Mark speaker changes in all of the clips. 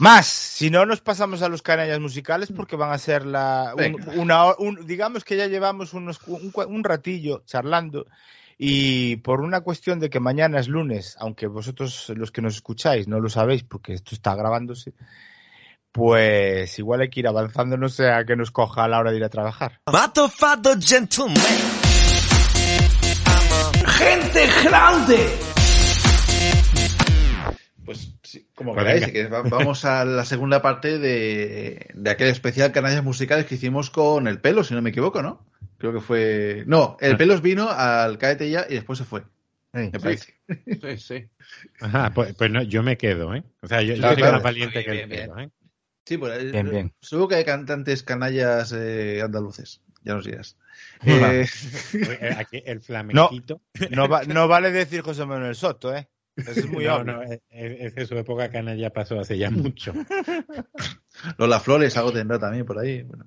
Speaker 1: Más, si no nos pasamos a los canallas musicales porque van a ser la una digamos que ya llevamos unos, un, ratillo charlando y por una cuestión de que mañana es lunes, aunque vosotros los que nos escucháis no lo sabéis porque esto está grabándose, pues igual hay que ir avanzando, no sea que nos coja a la hora de ir a trabajar.
Speaker 2: Gente grande.
Speaker 3: Pues como pues queráis, que vamos a la segunda parte de, aquel especial canallas musicales que hicimos con el pelo, si no me equivoco, ¿no? Creo que fue. No, el ah. pelos vino al Cáete ya y después se fue. me parece.
Speaker 4: Sí, sí. Ajá, pues, pues, no, yo me quedo, ¿eh? O sea, yo, soy más valiente que el pelo, ¿eh?
Speaker 3: Sí, pues bien, bien. Seguro que hay cantantes canallas eh, andaluces, ya nos dirás. Eh...
Speaker 4: Aquí el flamenquito.
Speaker 1: No, no, no, vale decir José Manuel Soto, ¿eh? Es muy no, no,
Speaker 4: es, que su época canalla pasó hace ya mucho.
Speaker 3: Lola Flores, algo tendrá también por ahí. Bueno.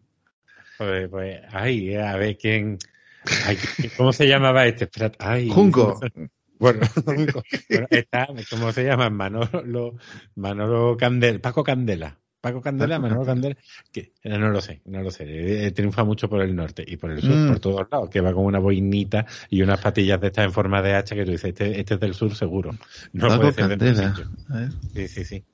Speaker 4: Pues, pues, ay, a ver quién. ¿Cómo se llamaba este? Ay,
Speaker 3: Junco.
Speaker 4: Bueno, está, ¿cómo se llama? Manolo, Manolo Candela, Paco Candela. Paco Candela, Manolo Candela, que eh, no lo sé, no lo sé. Eh, triunfa mucho por el norte y por el sur, por mm. todos lados, que va con una boinita y unas patillas de estas en forma de hacha que tú dices, este, este es del sur seguro. No
Speaker 3: Paco Candela.
Speaker 4: Sí, sí, sí.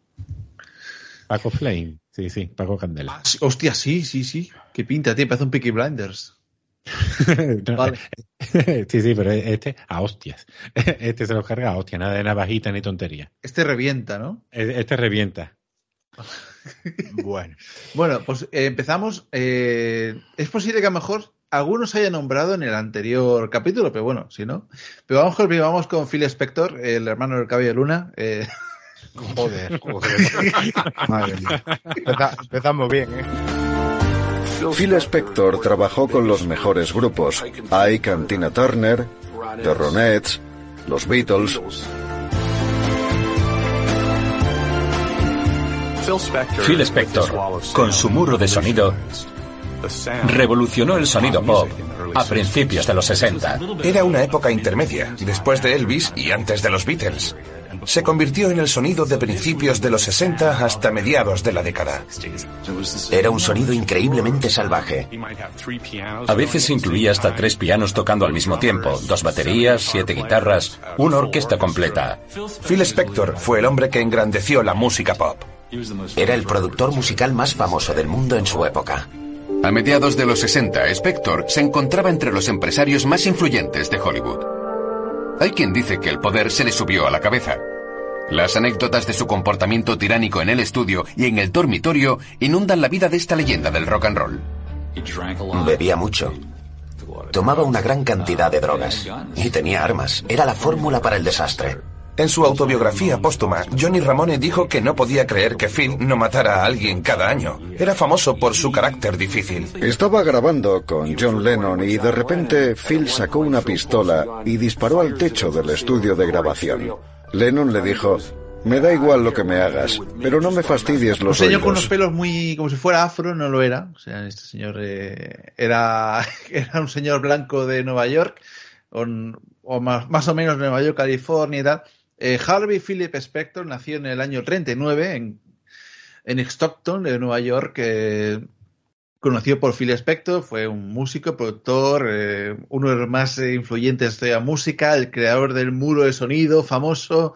Speaker 4: Paco Flame, sí, sí, Paco Candela.
Speaker 3: Ah, hostia, sí, sí, sí. Qué pinta, tío, parece un Peaky Blinders.
Speaker 4: vale. Sí, sí, pero este a hostias. Este se lo carga a hostia, nada de navajita ni tontería.
Speaker 3: Este revienta, ¿no?
Speaker 4: E, este revienta.
Speaker 3: Bueno, bueno pues eh, empezamos. Eh, es posible que a lo mejor algunos haya nombrado en el anterior capítulo, pero bueno, si no. Pero vamos, vamos con Phil Spector, el hermano del cabello de luna. Eh.
Speaker 1: Joder, joder. empezamos bien, ¿eh?
Speaker 5: Phil Spector trabajó con los mejores grupos: Ike and Tina Turner, The Ronettes, los Beatles.
Speaker 6: Phil Spector, con su muro de sonido, revolucionó el sonido pop a principios de los 60.
Speaker 7: Era una época intermedia, después de Elvis y antes de los Beatles. Se convirtió en el sonido de principios de los 60 hasta mediados de la década.
Speaker 8: Era un sonido increíblemente salvaje.
Speaker 6: A veces incluía hasta tres pianos tocando al mismo tiempo, dos baterías, siete guitarras, una orquesta completa.
Speaker 7: Phil Spector fue el hombre que engrandeció la música pop.
Speaker 8: Era el productor musical más famoso del mundo en su época.
Speaker 9: A mediados de los 60, Spector se encontraba entre los empresarios más influyentes de Hollywood. Hay quien dice que el poder se le subió a la cabeza. Las anécdotas de su comportamiento tiránico en el estudio y en el dormitorio inundan la vida de esta leyenda del rock and roll.
Speaker 8: Bebía mucho. Tomaba una gran cantidad de drogas. Y tenía armas. Era la fórmula para el desastre.
Speaker 7: En su autobiografía póstuma, Johnny Ramone dijo que no podía creer que Phil no matara a alguien cada año. Era famoso por su carácter difícil.
Speaker 5: Estaba grabando con John Lennon y de repente Phil sacó una pistola y disparó al techo del estudio de grabación. Lennon le dijo, me da igual lo que me hagas, pero no me fastidies los
Speaker 3: Un
Speaker 5: señor
Speaker 3: con unos pelos muy como si fuera afro, no lo era. O sea, este señor eh, era, era un señor blanco de Nueva York, o, más, más, o menos Nueva York, California y tal. Eh, Harvey Philip Spector nació en el año 39 en, en Stockton, de Nueva York. conocido por Phil Spector, fue un músico, productor, eh, uno de los más influyentes de la música, el creador del muro de sonido famoso,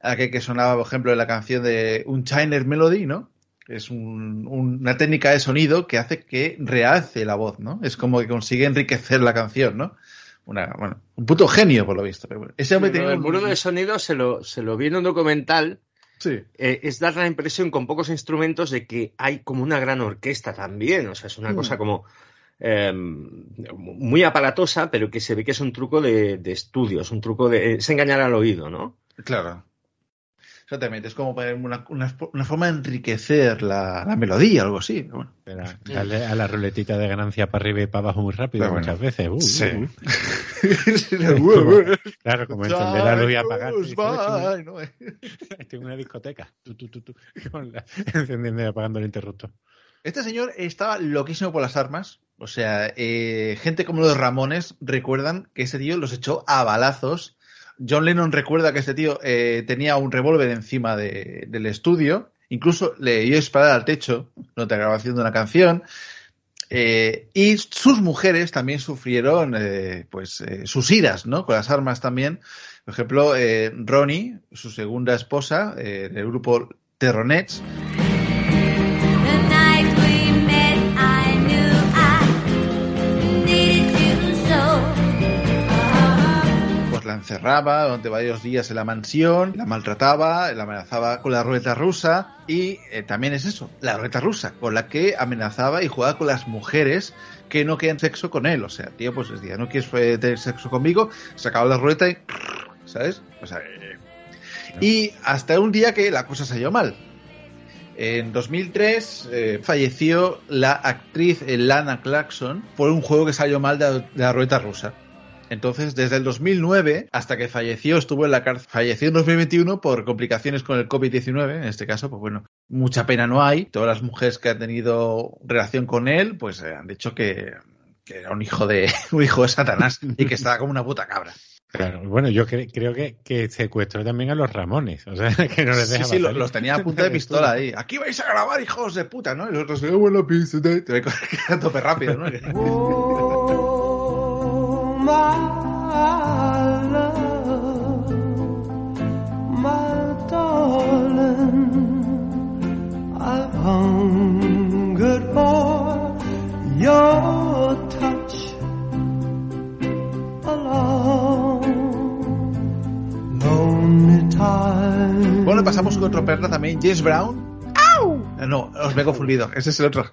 Speaker 3: aquel que sonaba, por ejemplo, en la canción de un Chiner Melody, ¿no? Es una técnica de sonido que hace que realce la voz, ¿no? Es como que consigue enriquecer la canción, ¿no? Bueno, un puto genio por lo visto.
Speaker 1: Ese el muro de sonido se lo, se lo vi en un documental.
Speaker 3: Sí.
Speaker 1: Eh, es dar la impresión con pocos instrumentos de que hay como una gran orquesta también. O sea, es una mm. cosa como em, muy aparatosa, pero que se ve que es un truco de, de estudio, es un truco de. es engañar al oído, ¿no?
Speaker 3: Claro. Exactamente, es como una, una, una forma de enriquecer la, la melodía, algo así. Bueno.
Speaker 4: Dale a la ruletita de ganancia para arriba y para abajo muy rápido bueno, muchas veces. Uh,
Speaker 3: sí.
Speaker 4: Uh. claro, como encender la luz y apagar. Tengo una discoteca. Tú, tú, tú, tú, con la, encendiendo y apagando el interruptor.
Speaker 3: Este señor estaba loquísimo por las armas. O sea, eh, gente como los Ramones recuerdan que ese tío los echó a balazos. John Lennon recuerda que este tío eh, tenía un revólver encima de, del estudio. Incluso le dio disparar al techo durante la grabación de una canción. Eh, y sus mujeres también sufrieron eh, pues sus iras, ¿no? Con las armas también. Por ejemplo, Ronnie, su segunda esposa, del grupo Terronets. La encerraba durante varios días en la mansión, la maltrataba, la amenazaba con la ruleta rusa y eh, también es eso, la ruleta rusa, con la que amenazaba y jugaba con las mujeres que no querían sexo con él. O sea, tío, pues decía, no quieres tener sexo conmigo, sacaba la ruleta y... ¿Sabes? O sea, eh, y hasta un día que la cosa salió mal. En 2003 eh, falleció la actriz Lana Clarkson por un juego que salió mal de, de la ruleta rusa. Entonces, desde el 2009 hasta que falleció, estuvo en la cárcel. Falleció en 2021 por complicaciones con el COVID-19. En este caso, pues bueno, mucha pena no hay. Todas las mujeres que han tenido relación con él, pues eh, han dicho que, que, era un hijo de un hijo de Satanás y que estaba como una puta cabra.
Speaker 4: Claro, bueno, yo cre creo que, que, secuestró también a los Ramones, o sea, que no les deja
Speaker 3: Sí, sí, los, los tenía a punta de pistola ahí. Aquí vais a grabar, hijos de puta, ¿no? Y los otros, bueno, pizza, te voy a tope rápido, ¿no? Bueno, pasamos con otro perro también, James Brown. ¡Au! No, os he confundido. Ese es el otro.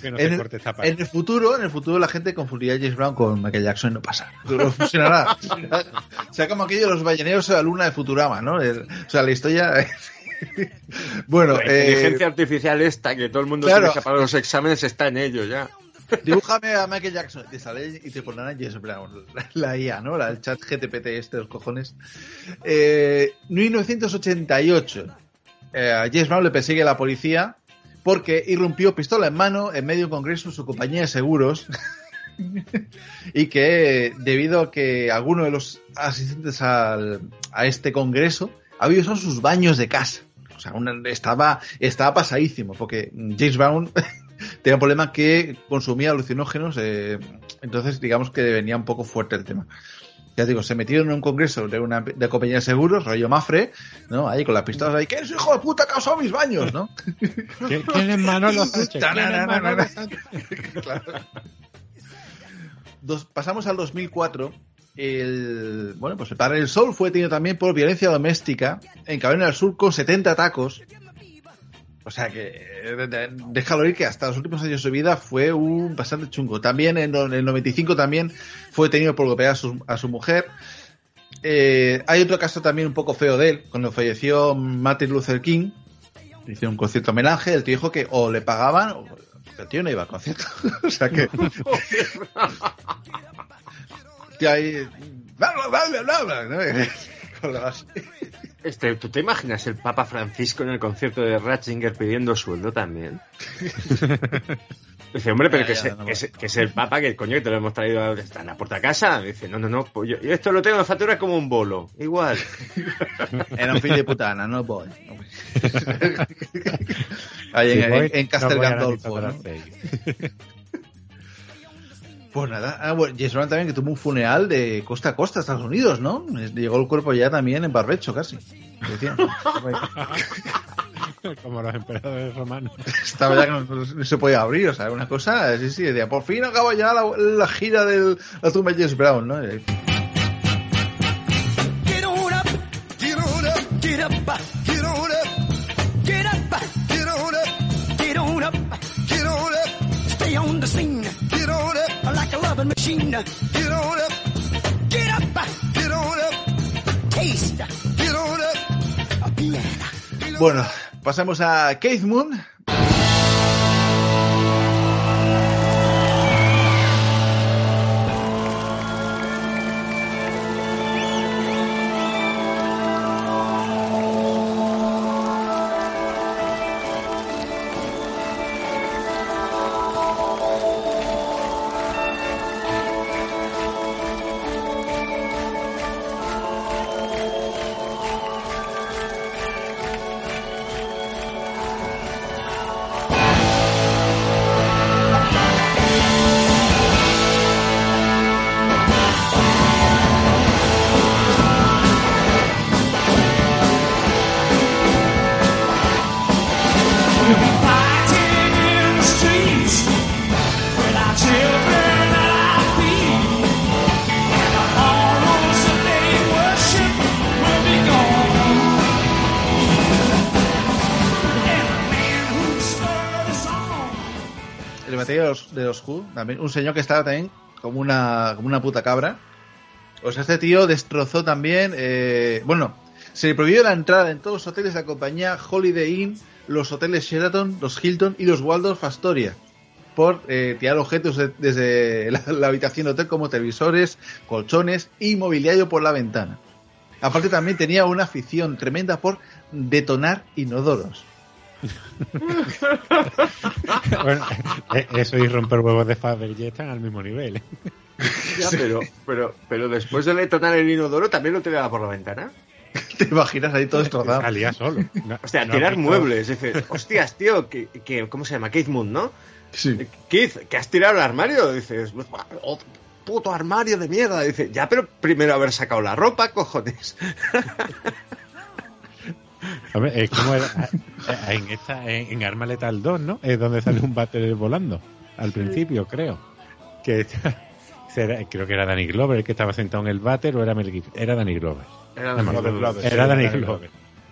Speaker 4: Que no
Speaker 3: en,
Speaker 4: se corte esta
Speaker 3: el, en, el, futuro, en el futuro la gente confundiría a James Brown con Michael Jackson y no pasa. No funcionará. o sea, como aquello de los balleneros a la luna de Futurama, ¿no? El, o sea, la historia... bueno,
Speaker 10: la inteligencia eh, artificial esta, que todo el mundo
Speaker 3: claro.
Speaker 10: tiene que los exámenes, está en ello ya.
Speaker 3: Dibújame a Michael Jackson y sale y te pondrán a James Brown, la IA, ¿no? La, el chat GTPT este, los cojones. Eh, 1988. Eh, a James Brown le persigue la policía porque irrumpió pistola en mano en medio de un congreso su compañía de seguros y que debido a que alguno de los asistentes al, a este congreso había usado sus baños de casa. O sea, estaba, estaba pasadísimo porque James Brown tenía un problema que consumía alucinógenos, eh, entonces digamos que venía un poco fuerte el tema. Ya digo, se metieron en un congreso de una de compañía de seguros, rollo Mafre, ¿no? Ahí con las pistolas ahí, ¿qué es hijo de puta que ha usado mis baños, no?
Speaker 4: ¿Quién es Manolo Sánchez?
Speaker 3: claro. Dos, pasamos al 2004. El, bueno, pues el Padre del Sol fue detenido también por violencia doméstica en Carolina del Sur con 70 tacos. O sea que déjalo ir que hasta los últimos años de su vida fue un bastante chungo. También en el 95 también fue detenido por golpear a su, a su mujer. Eh, hay otro caso también un poco feo de él, cuando falleció Martin Luther King, hicieron un concierto homenaje, el tío dijo que o le pagaban o el tío no iba al concierto. o sea que... que ahí... Bla, bla, bla,
Speaker 10: Este, ¿Tú te imaginas el Papa Francisco en el concierto de Ratzinger pidiendo sueldo también? Dice, hombre, pero ya, que, ya, se, no, que, se, que, es el Papa, que coño, que te lo hemos traído está en la puerta de casa. Dice, no, no, no, pues yo, yo, esto lo tengo en factura como un bolo. Igual.
Speaker 3: Era un fin de putana, no voy. Ahí en, en, en Castel Gandolfo. Pues nada, ah, bueno, James Brown también que tuvo un funeral de costa a costa, Estados Unidos, ¿no? Llegó el cuerpo ya también en barbecho casi. Decían.
Speaker 4: Como los emperadores romanos.
Speaker 3: Estaba ya que no, no se podía abrir, o sea, una cosa, sí, sí, decía, por fin acaba ya la, la gira de la tumba de James Brown, ¿no?
Speaker 11: Get
Speaker 3: Bueno, pasamos a Keith Moon. También, un señor que estaba también como una, como una puta cabra. O sea, este tío destrozó también, eh, bueno, se le prohibió la entrada en todos los hoteles de la compañía Holiday Inn, los hoteles Sheraton, los Hilton y los Waldorf Astoria por eh, tirar objetos de- desde la, la habitación de hotel como televisores, colchones y mobiliario por la ventana. Aparte también tenía una afición tremenda por detonar inodoros.
Speaker 4: Bueno, eh, eso y romper huevos de Fabergé están al mismo nivel. ¿eh?
Speaker 10: Ya, pero, pero, pero después de detonar el inodoro, ¿también lo tiraba por la ventana?
Speaker 3: ¿Te imaginas ahí todo destrozado?
Speaker 4: Salía solo.
Speaker 10: O sea,
Speaker 4: No,
Speaker 10: tirar muebles. Dice, hostias, tío, que, que- ¿cómo se llama? Keith Moon, ¿no?
Speaker 3: Sí.
Speaker 10: Keith, que has tirado el armario. Dices, "Oh, puto armario de mierda. Dice, ya, pero primero haber sacado la ropa, cojones.
Speaker 4: Hombre, es como era- eh, en, esta, en, en Arma Letal 2, ¿no? Es donde sale un váter volando. Al principio, creo. Que será- creo que era Danny Glover el que estaba sentado en el váter o era Mel Gibson. Era Danny Glover.
Speaker 10: Era Danny. Glover,
Speaker 4: Era Danny Glover.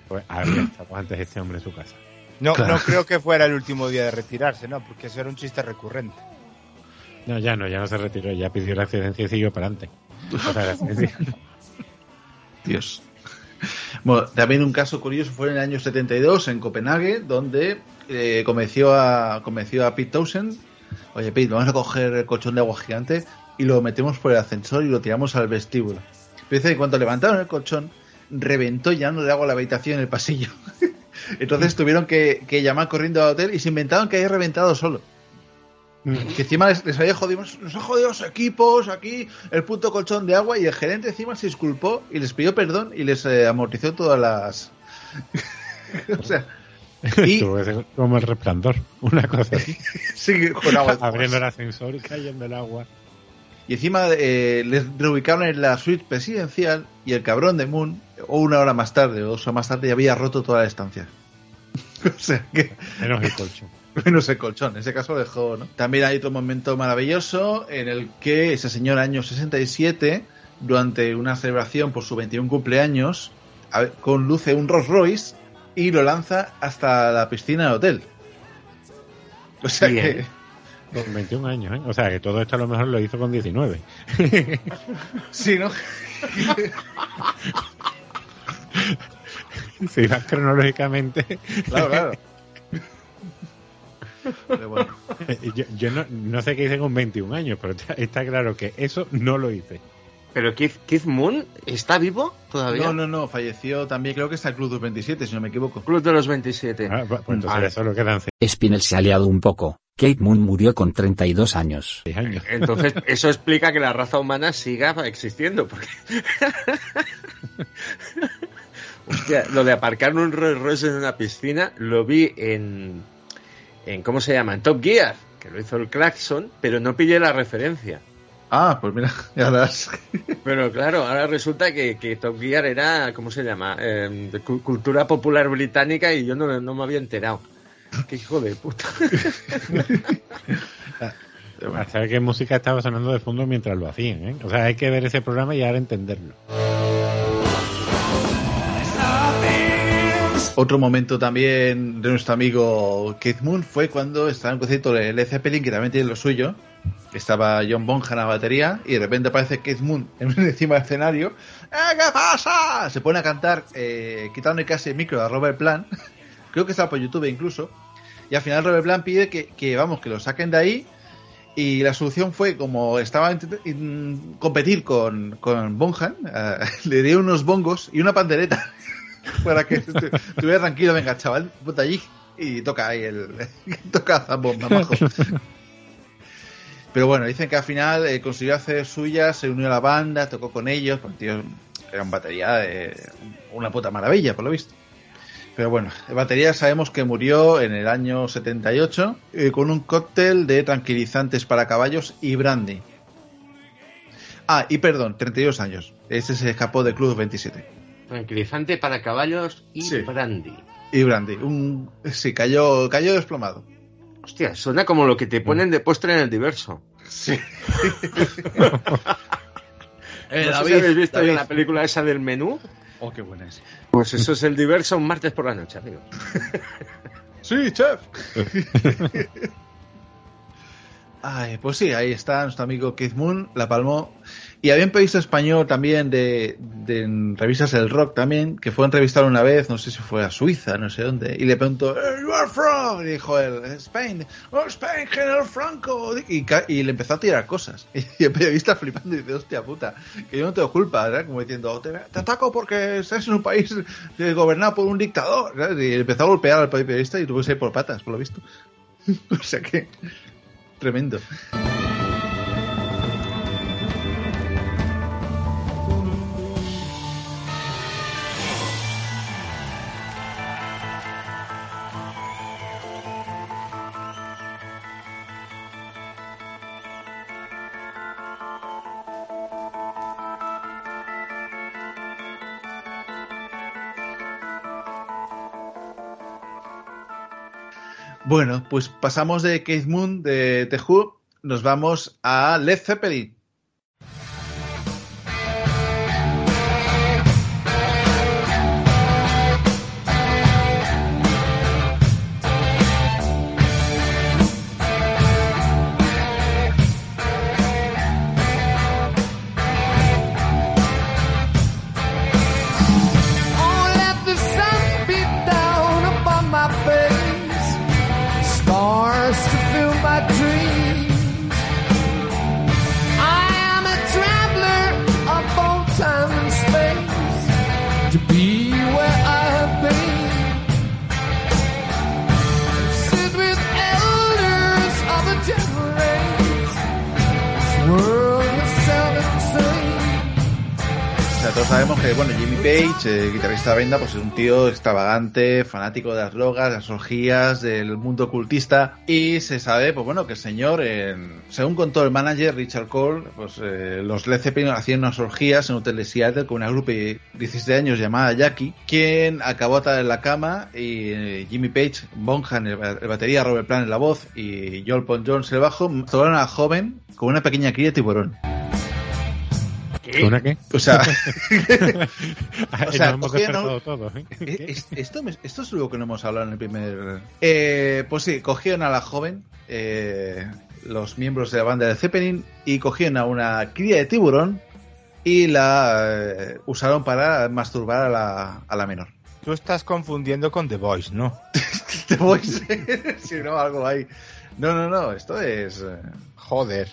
Speaker 4: Pues había estado antes este hombre en su casa.
Speaker 1: No,
Speaker 3: Claro.
Speaker 1: no creo que fuera el último día de retirarse, ¿no? Porque eso era un chiste recurrente.
Speaker 4: No, ya no, ya no se retiró, ya pidió la excedencia y siguió para adelante. O sea,
Speaker 3: Dios. Bueno, también un caso curioso fue en el año 72 en Copenhague, donde eh, convenció, a, convenció a Pete Townsend, oye Pete, vamos a coger el colchón de agua gigante y lo metemos por el ascensor y lo tiramos al vestíbulo. Pero que cuando levantaron el colchón, reventó llenando de agua la habitación en el pasillo. Entonces tuvieron que, que llamar corriendo al hotel y se inventaron que había reventado solo. Que encima les, les había jodido, nos ha jodido los equipos, aquí el puto colchón de agua y el gerente encima se disculpó y les pidió perdón y les eh, amortizó todas las... o sea, y
Speaker 4: como el resplandor, una cosa así.
Speaker 3: sí, con agua.
Speaker 4: Abriendo el ascensor y cayendo el agua.
Speaker 3: Y encima eh, les reubicaron en la suite presidencial y el cabrón de Moon, o una hora más tarde o dos horas más tarde, ya había roto toda la estancia. o sea que...
Speaker 4: Menos el colchón.
Speaker 3: Menos el colchón, en ese caso lo dejó, ¿no? También hay otro momento maravilloso en el que ese señor año 67, durante una celebración por su 21 cumpleaños, conduce un Rolls Royce y lo lanza hasta la piscina del hotel. O sea que...
Speaker 4: Con 21 años, ¿eh? O sea, que todo esto a lo mejor lo hizo con 19.
Speaker 3: Sí, ¿no?
Speaker 4: si vas cronológicamente.
Speaker 3: Claro, claro. Pero bueno.
Speaker 4: Yo, yo no, no sé qué hice con 21 años, pero está, está claro que eso no lo hice.
Speaker 10: Pero Keith, Keith Moon está vivo todavía.
Speaker 3: No, no, no, falleció también, creo que está el Club de los 27, si no me equivoco.
Speaker 10: Club de los 27.
Speaker 4: Ah, pues entonces
Speaker 10: Vale.
Speaker 4: solo quedan
Speaker 12: Spinell se ha liado un poco. Kate Moon murió con 32 años.
Speaker 4: 6 años.
Speaker 10: Entonces, eso explica que la raza humana siga existiendo. Porque... Hostia, lo de aparcar un Rolls Royce en una piscina lo vi en, en. ¿Cómo se llama? En Top Gear, que lo hizo el Claxon, pero no pillé la referencia.
Speaker 3: Ah, pues mira, ya las.
Speaker 10: Pero claro, ahora resulta que, que Top Gear era, ¿cómo se llama? Eh, de cu- cultura popular británica y yo no, no me había enterado. Qué hijo de puta.
Speaker 4: A saber qué música estaba sonando de fondo mientras lo hacían, ¿eh? O sea, hay que ver ese programa y ahora entenderlo.
Speaker 3: Otro momento también de nuestro amigo Keith Moon fue cuando estaba en un concierto de Led Zeppelin, que también tiene lo suyo. Estaba John Bonham a la batería y de repente aparece Keith Moon encima del escenario. ¡Eh, qué pasa! Se pone a cantar, eh, quitándole casi el micro a Robert Plant. Creo que está por YouTube incluso. Y al final Robert Plant pide que, vamos, que lo saquen de ahí. Y la solución fue, como estaba en, competir con, con Bonham, eh, le dio unos bongos y una pandereta para que estu- estuviera tranquilo. Venga, chaval, ponte allí y toca ahí el. toca zambomba, majo. Pero bueno, dicen que al final eh, consiguió hacer suya, se unió a la banda, tocó con ellos, porque tío era un batería de una puta maravilla, por lo visto. Pero bueno, batería sabemos que murió en el año 78 eh, con un cóctel de tranquilizantes para caballos y brandy. Ah, y perdón, 32 años. Ese se escapó de Club 27.
Speaker 10: Tranquilizante para caballos y
Speaker 3: Sí.
Speaker 10: brandy.
Speaker 3: Y brandy. Un, sí, cayó, cayó desplomado.
Speaker 10: Hostia, suena como lo que te ponen de postre en el diverso.
Speaker 3: Sí.
Speaker 10: Eh,
Speaker 3: David,
Speaker 10: no sé si habéis visto
Speaker 3: David.
Speaker 10: la película esa del menú.
Speaker 3: Oh, qué buena es.
Speaker 10: Pues eso es el diverso un martes por la noche, amigo.
Speaker 3: Sí, chef. Ay, pues sí, ahí está nuestro amigo Keith Moon, la palmó. Y había un periodista español también de, revistas El Rock también, que fue a entrevistar una vez, no sé si fue a Suiza, no sé dónde, y le preguntó, "Eh, you are from? Y dijo él, Spain, oh, Spain, General Franco. Y, le empezó a tirar cosas. Y el periodista flipando y dice, hostia puta, que yo no tengo culpa, ¿verdad? Como diciendo, te, te ataco porque estás en un país eh, gobernado por un dictador. Y empezó a golpear al periodista y tuvo que salir por patas, por lo visto. o sea que, tremendo. Bueno, pues pasamos de Keith Moon, de The Who, nos vamos a Led Zeppelin. De banda, pues es un tío extravagante, fanático de las drogas, las orgías, del mundo ocultista. Y se sabe, pues bueno, que el señor, según contó el manager Richard Cole, pues eh, los Led Zeppelin hacían unas orgías en un hotel de Seattle con una grupa de 17 años llamada Jackie, quien acabó atada en la cama y eh, Jimmy Page, Bonham, el, el batería, Robert Plant en la voz y Joel Paul Jones el bajo, tomaron a la joven con una pequeña cría de tiburón.
Speaker 4: ¿Una qué?
Speaker 3: O sea,
Speaker 4: Nos
Speaker 3: o sea,
Speaker 4: hemos
Speaker 3: cogieron-
Speaker 4: ¿eh?
Speaker 3: Eh, es- Esto, me- esto es algo que no hemos hablado en el primer. Eh, pues sí, cogieron a la joven, eh, los miembros de la banda de Zeppelin, y cogieron a una cría de tiburón y la eh, usaron para masturbar a la, a la menor.
Speaker 1: Tú estás confundiendo con The Voice, ¿no?
Speaker 3: The Voice. si no, algo ahí. No, no, no, esto es.
Speaker 1: Joder.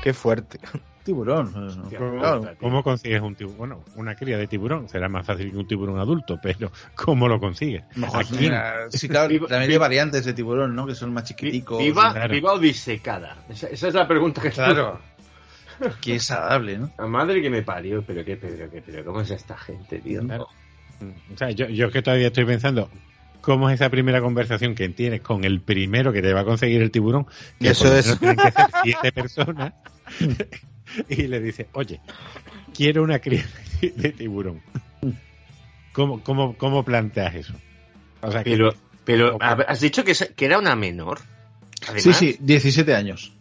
Speaker 1: Qué fuerte.
Speaker 3: Tiburón.
Speaker 4: Claro, ¿Cómo consigues un tiburón? Bueno, una cría de tiburón será más fácil que un tiburón adulto, pero ¿cómo lo consigues?
Speaker 3: Mejor. Sí, claro, también hay variantes de tiburón, ¿no? Que son más chiquiticos.
Speaker 10: ¿Viva,
Speaker 3: Claro.
Speaker 10: viva o disecada? Esa, esa es la pregunta que
Speaker 3: Claro. Qué desagradable, ¿no?
Speaker 10: La madre que me parió, pero qué, pero qué, pero cómo es esta gente, tío.
Speaker 4: Claro. O sea, yo, yo que todavía estoy pensando, cómo es esa primera conversación que tienes con el primero que te va a conseguir el tiburón, que
Speaker 1: Eso es.
Speaker 4: tienen que ser siete personas, y le dice, oye, quiero una cría de tiburón. ¿Cómo, cómo, cómo planteas eso? O sea, que-
Speaker 10: Pero, pero has dicho que, se- que era una menor.
Speaker 3: Sí,
Speaker 10: Además,
Speaker 3: sí, 17 años.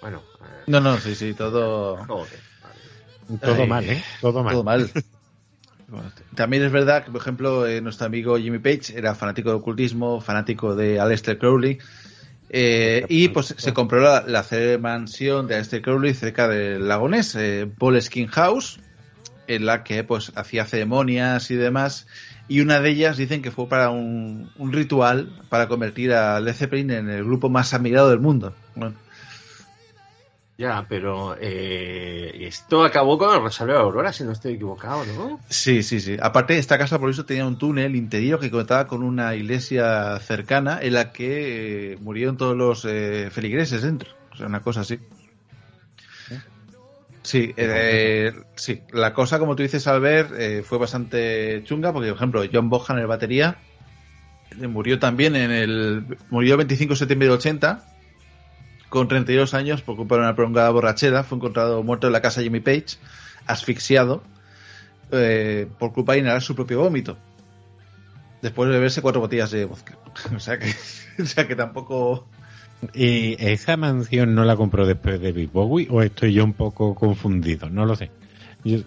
Speaker 10: Bueno, eh,
Speaker 3: No, no, sí, sí, todo.
Speaker 10: joder.
Speaker 4: todo
Speaker 3: Ay,
Speaker 4: mal, ¿eh? Todo mal.
Speaker 3: Todo mal. También es verdad que, por ejemplo, eh, nuestro amigo Jimmy Page era fanático de ocultismo, fanático de Aleister Crowley. eh, y pues se compró la, la mansión de Aleister Crowley cerca del lago Ness, eh, Paul Skin House, en la que pues hacía ceremonias y demás. Y una de ellas dicen que fue para un, ritual para convertir a Led Zeppelin en el grupo más admirado del mundo.
Speaker 10: Ya, pero eh, esto acabó con el Rosario de Aurora, si no estoy equivocado, ¿no?
Speaker 3: Sí, sí, sí. Aparte, esta casa por eso tenía un túnel interior que conectaba con una iglesia cercana en la que eh, murieron todos los eh, feligreses dentro. O sea, una cosa así. Sí, eh, sí. La cosa, como tú dices, Albert, eh, fue bastante chunga porque, por ejemplo, John Bohan, el batería, eh, murió también en el... Murió el 25 de septiembre del 80 con 32 años por culpa de una prolongada borrachera. Fue encontrado muerto en la casa de Jimmy Page, asfixiado eh, por culpa de inhalar su propio vómito. Después de beberse cuatro botellas de vodka. O sea que, o sea que tampoco.
Speaker 4: ¿Y esa mansión no la compró después de Big Bowie o estoy yo un poco confundido? No lo sé. Yo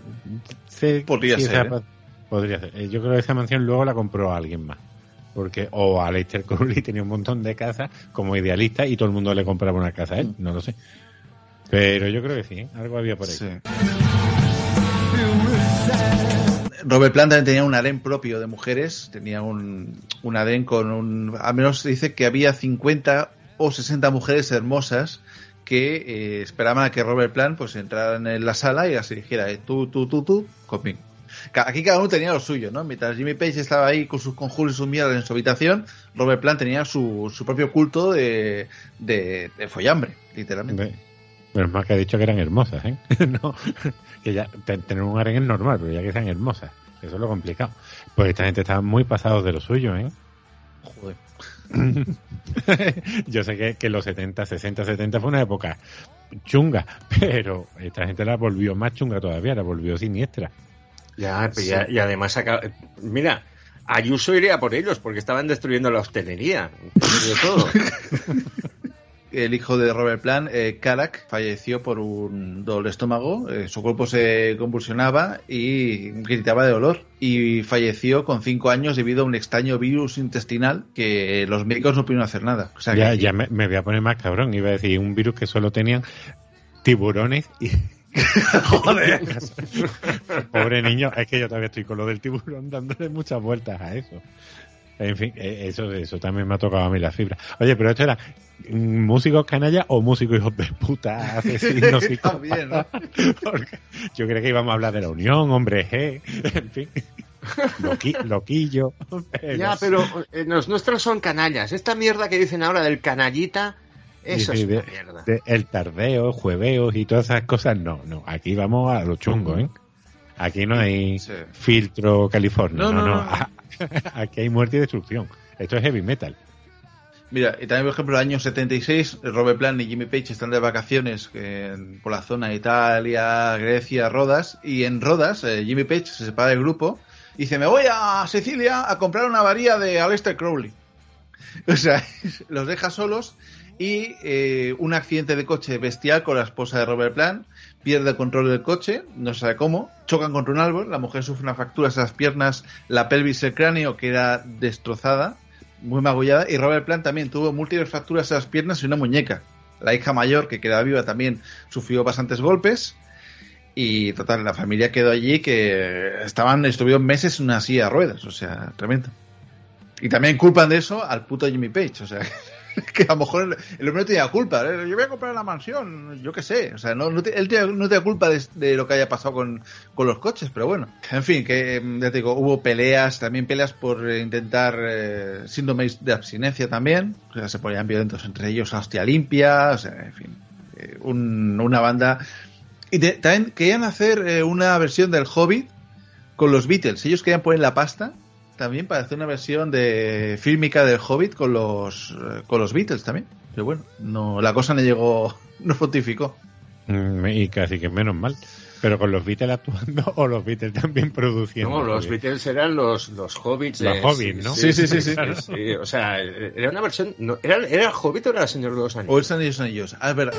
Speaker 4: sé
Speaker 3: Podría
Speaker 4: si
Speaker 3: ser,
Speaker 4: esa-
Speaker 3: ¿eh?
Speaker 4: Podría ser. Eh, Yo creo que esa mansión luego la compró alguien más. Porque, o Aleister Crowley tenía un montón de casas como idealista y todo el mundo le compraba una casa a él. No lo sé. Pero yo creo que sí, ¿eh? algo había por ahí.
Speaker 3: Sí. Robert Plant también tenía un harén propio de mujeres. Tenía un, un harén con un. Al menos se dice que había 50 o 60 mujeres hermosas que eh, esperaban a que Robert Plant pues entrara en la sala y así dijera eh, tú, tú, tú, tú, conmigo. Aquí cada uno tenía lo suyo, ¿no? Mientras Jimmy Page estaba ahí con sus conjuros y sus mierdas en su habitación, Robert Plant tenía su, su propio culto de, de, de follambre, literalmente.
Speaker 4: Ve- Menos mal que ha dicho que eran hermosas, ¿eh? no, que ya te- tener un harén es normal, pero ya que sean hermosas, eso es lo complicado. Pues esta gente estaba muy pasados de lo suyo, ¿eh?
Speaker 3: Joder.
Speaker 4: Yo sé que, que los 70, 60, 70 fue una época chunga, pero esta gente la volvió más chunga todavía, la volvió siniestra.
Speaker 10: Ya, ya- y además acaba- Mira, Ayuso iría por ellos porque estaban destruyendo la hostelería. De todo.
Speaker 3: el hijo de Robert Plant, eh, Karak, falleció por un dolor de estómago. eh, su cuerpo se convulsionaba y gritaba de dolor. Y falleció con cinco años debido a un extraño virus intestinal que los médicos no pudieron hacer nada. O sea,
Speaker 4: ya
Speaker 3: que-
Speaker 4: ya me, me voy a poner más cabrón, iba a decir un virus que solo tenían tiburones y...
Speaker 3: Joder.
Speaker 4: Pobre niño, es que yo todavía estoy con lo del tiburón dándole muchas vueltas a eso. En fin, eh, eso, eso también me ha tocado a mí la fibra. Oye, pero esto era mm, músicos canallas o músicos hijos de puta, asesinos y
Speaker 3: También, ¿no?
Speaker 4: Porque yo creía que íbamos a hablar de la unión, hombre G, en fin. Loqui- loquillo.
Speaker 10: Ya, pero eh, los nuestros son canallas. Esta mierda que dicen ahora del canallita, eso
Speaker 4: Sí,
Speaker 10: es una mierda.
Speaker 4: de- el tardeo, jueveos y todas esas cosas, no, no. Aquí vamos a lo chungo, ¿eh? Aquí no hay
Speaker 3: Sí.
Speaker 4: filtro California,
Speaker 3: No,
Speaker 4: no,
Speaker 3: no.
Speaker 4: Aquí hay muerte y destrucción. Esto es heavy metal.
Speaker 3: Mira, y también, por ejemplo, el año 76, Robert Plant y Jimmy Page están de vacaciones en- por la zona de Italia, Grecia, Rodas, y en Rodas eh, Jimmy Page se separa del grupo y dice, me voy a Sicilia a comprar una varía de Aleister Crowley. O sea, los deja solos y eh, un accidente de coche bestial con la esposa de Robert Plant, pierde el control del coche, no se sabe cómo, chocan contra un árbol, la mujer sufre una fractura en las piernas, la pelvis y el cráneo queda destrozada, muy magullada, y Robert Plant también tuvo múltiples fracturas en las piernas y una muñeca. La hija mayor, que quedaba viva, también sufrió bastantes golpes. Y total, la familia quedó allí que estaban, estuvieron meses en una silla de ruedas, o sea, tremendo. Y también culpan de eso al puto Jimmy Page, o sea, que a lo mejor el, hombre no tenía culpa. ¿eh? Yo voy a comprar la mansión, yo qué sé, o sea, no, no te- él no tenía culpa de, lo que haya pasado con, con los coches, pero bueno. En fin, que em, ya te digo, hubo peleas, también peleas por eh, intentar eh, síndromes de abstinencia también, o sea, se ponían violentos entre ellos hostia limpia, en fin, eh, un- una banda. Y de- también querían hacer eh, una versión del Hobbit con los Beatles. Ellos querían poner la pasta también para hacer una versión de fílmica del Hobbit con los eh, con los Beatles también. Pero bueno, no, la cosa no llegó, no fructificó.
Speaker 4: Mm, Y casi que menos mal. Pero con los Beatles actuando o los Beatles también produciendo.
Speaker 10: No, los Beatles eran los, los hobbits.
Speaker 4: Los
Speaker 10: de-
Speaker 4: hobbits, ¿no?
Speaker 3: Sí, sí, sí, sí.
Speaker 10: sí, O sea, era una versión. no, ¿era, ¿Era el hobbit o era el señor de los anillos?
Speaker 3: O el San y los Anillos. Ah, es verdad.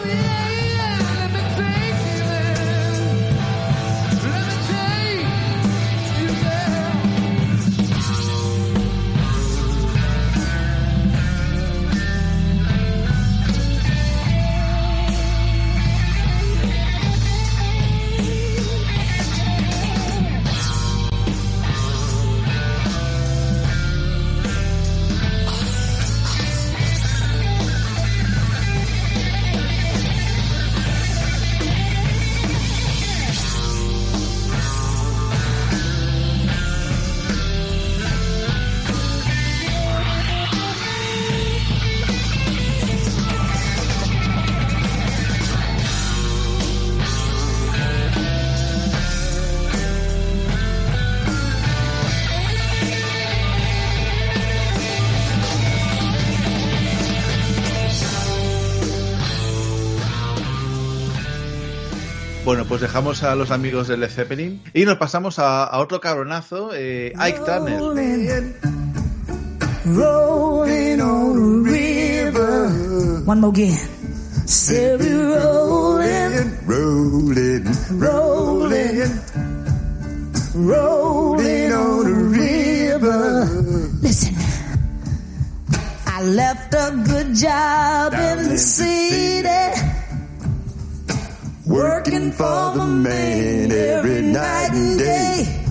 Speaker 3: Bueno, pues dejamos a los amigos del Zeppelin y nos pasamos a, a otro cabronazo, eh, Ike Turner.
Speaker 2: rolling on a river. One more again. Rolling, rolling, rolling, rolling on a river. Listen, I left a good job in the city, working for the man every night and day.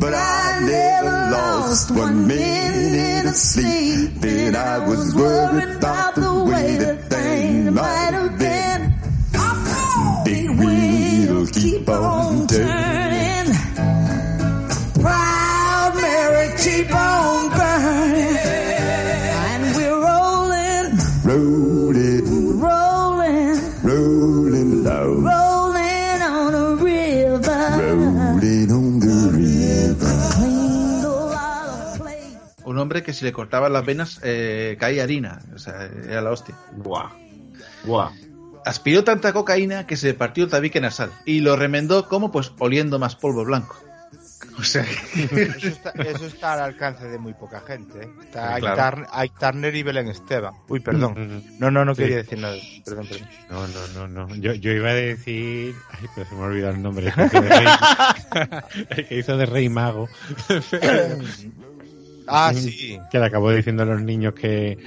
Speaker 2: But I never lost one minute of sleep. Then I was worried about the way that things might have been. Big wheel keep on turning. Proud Mary keep on burning.
Speaker 3: Hombre que si le cortaban las venas eh, caía harina. O sea, era la hostia.
Speaker 10: Buah. Buah.
Speaker 3: Aspiró tanta cocaína que se le partió el tabique nasal y lo remendó como pues oliendo más polvo blanco. O sea,
Speaker 1: Eso está, eso está al alcance de muy poca gente. ¿eh? Está
Speaker 3: Claro.
Speaker 1: Ike Turner y Belén Esteban. Uy, perdón. No, no, no quería decir nada. Perdón, perdón.
Speaker 4: No, no, no, no. Yo, yo iba a decir. Ay, pero se me ha olvidado el nombre. El que hizo de rey, el que hizo de rey mago.
Speaker 1: Ah, sí.
Speaker 4: Que le acabó diciendo a los niños que,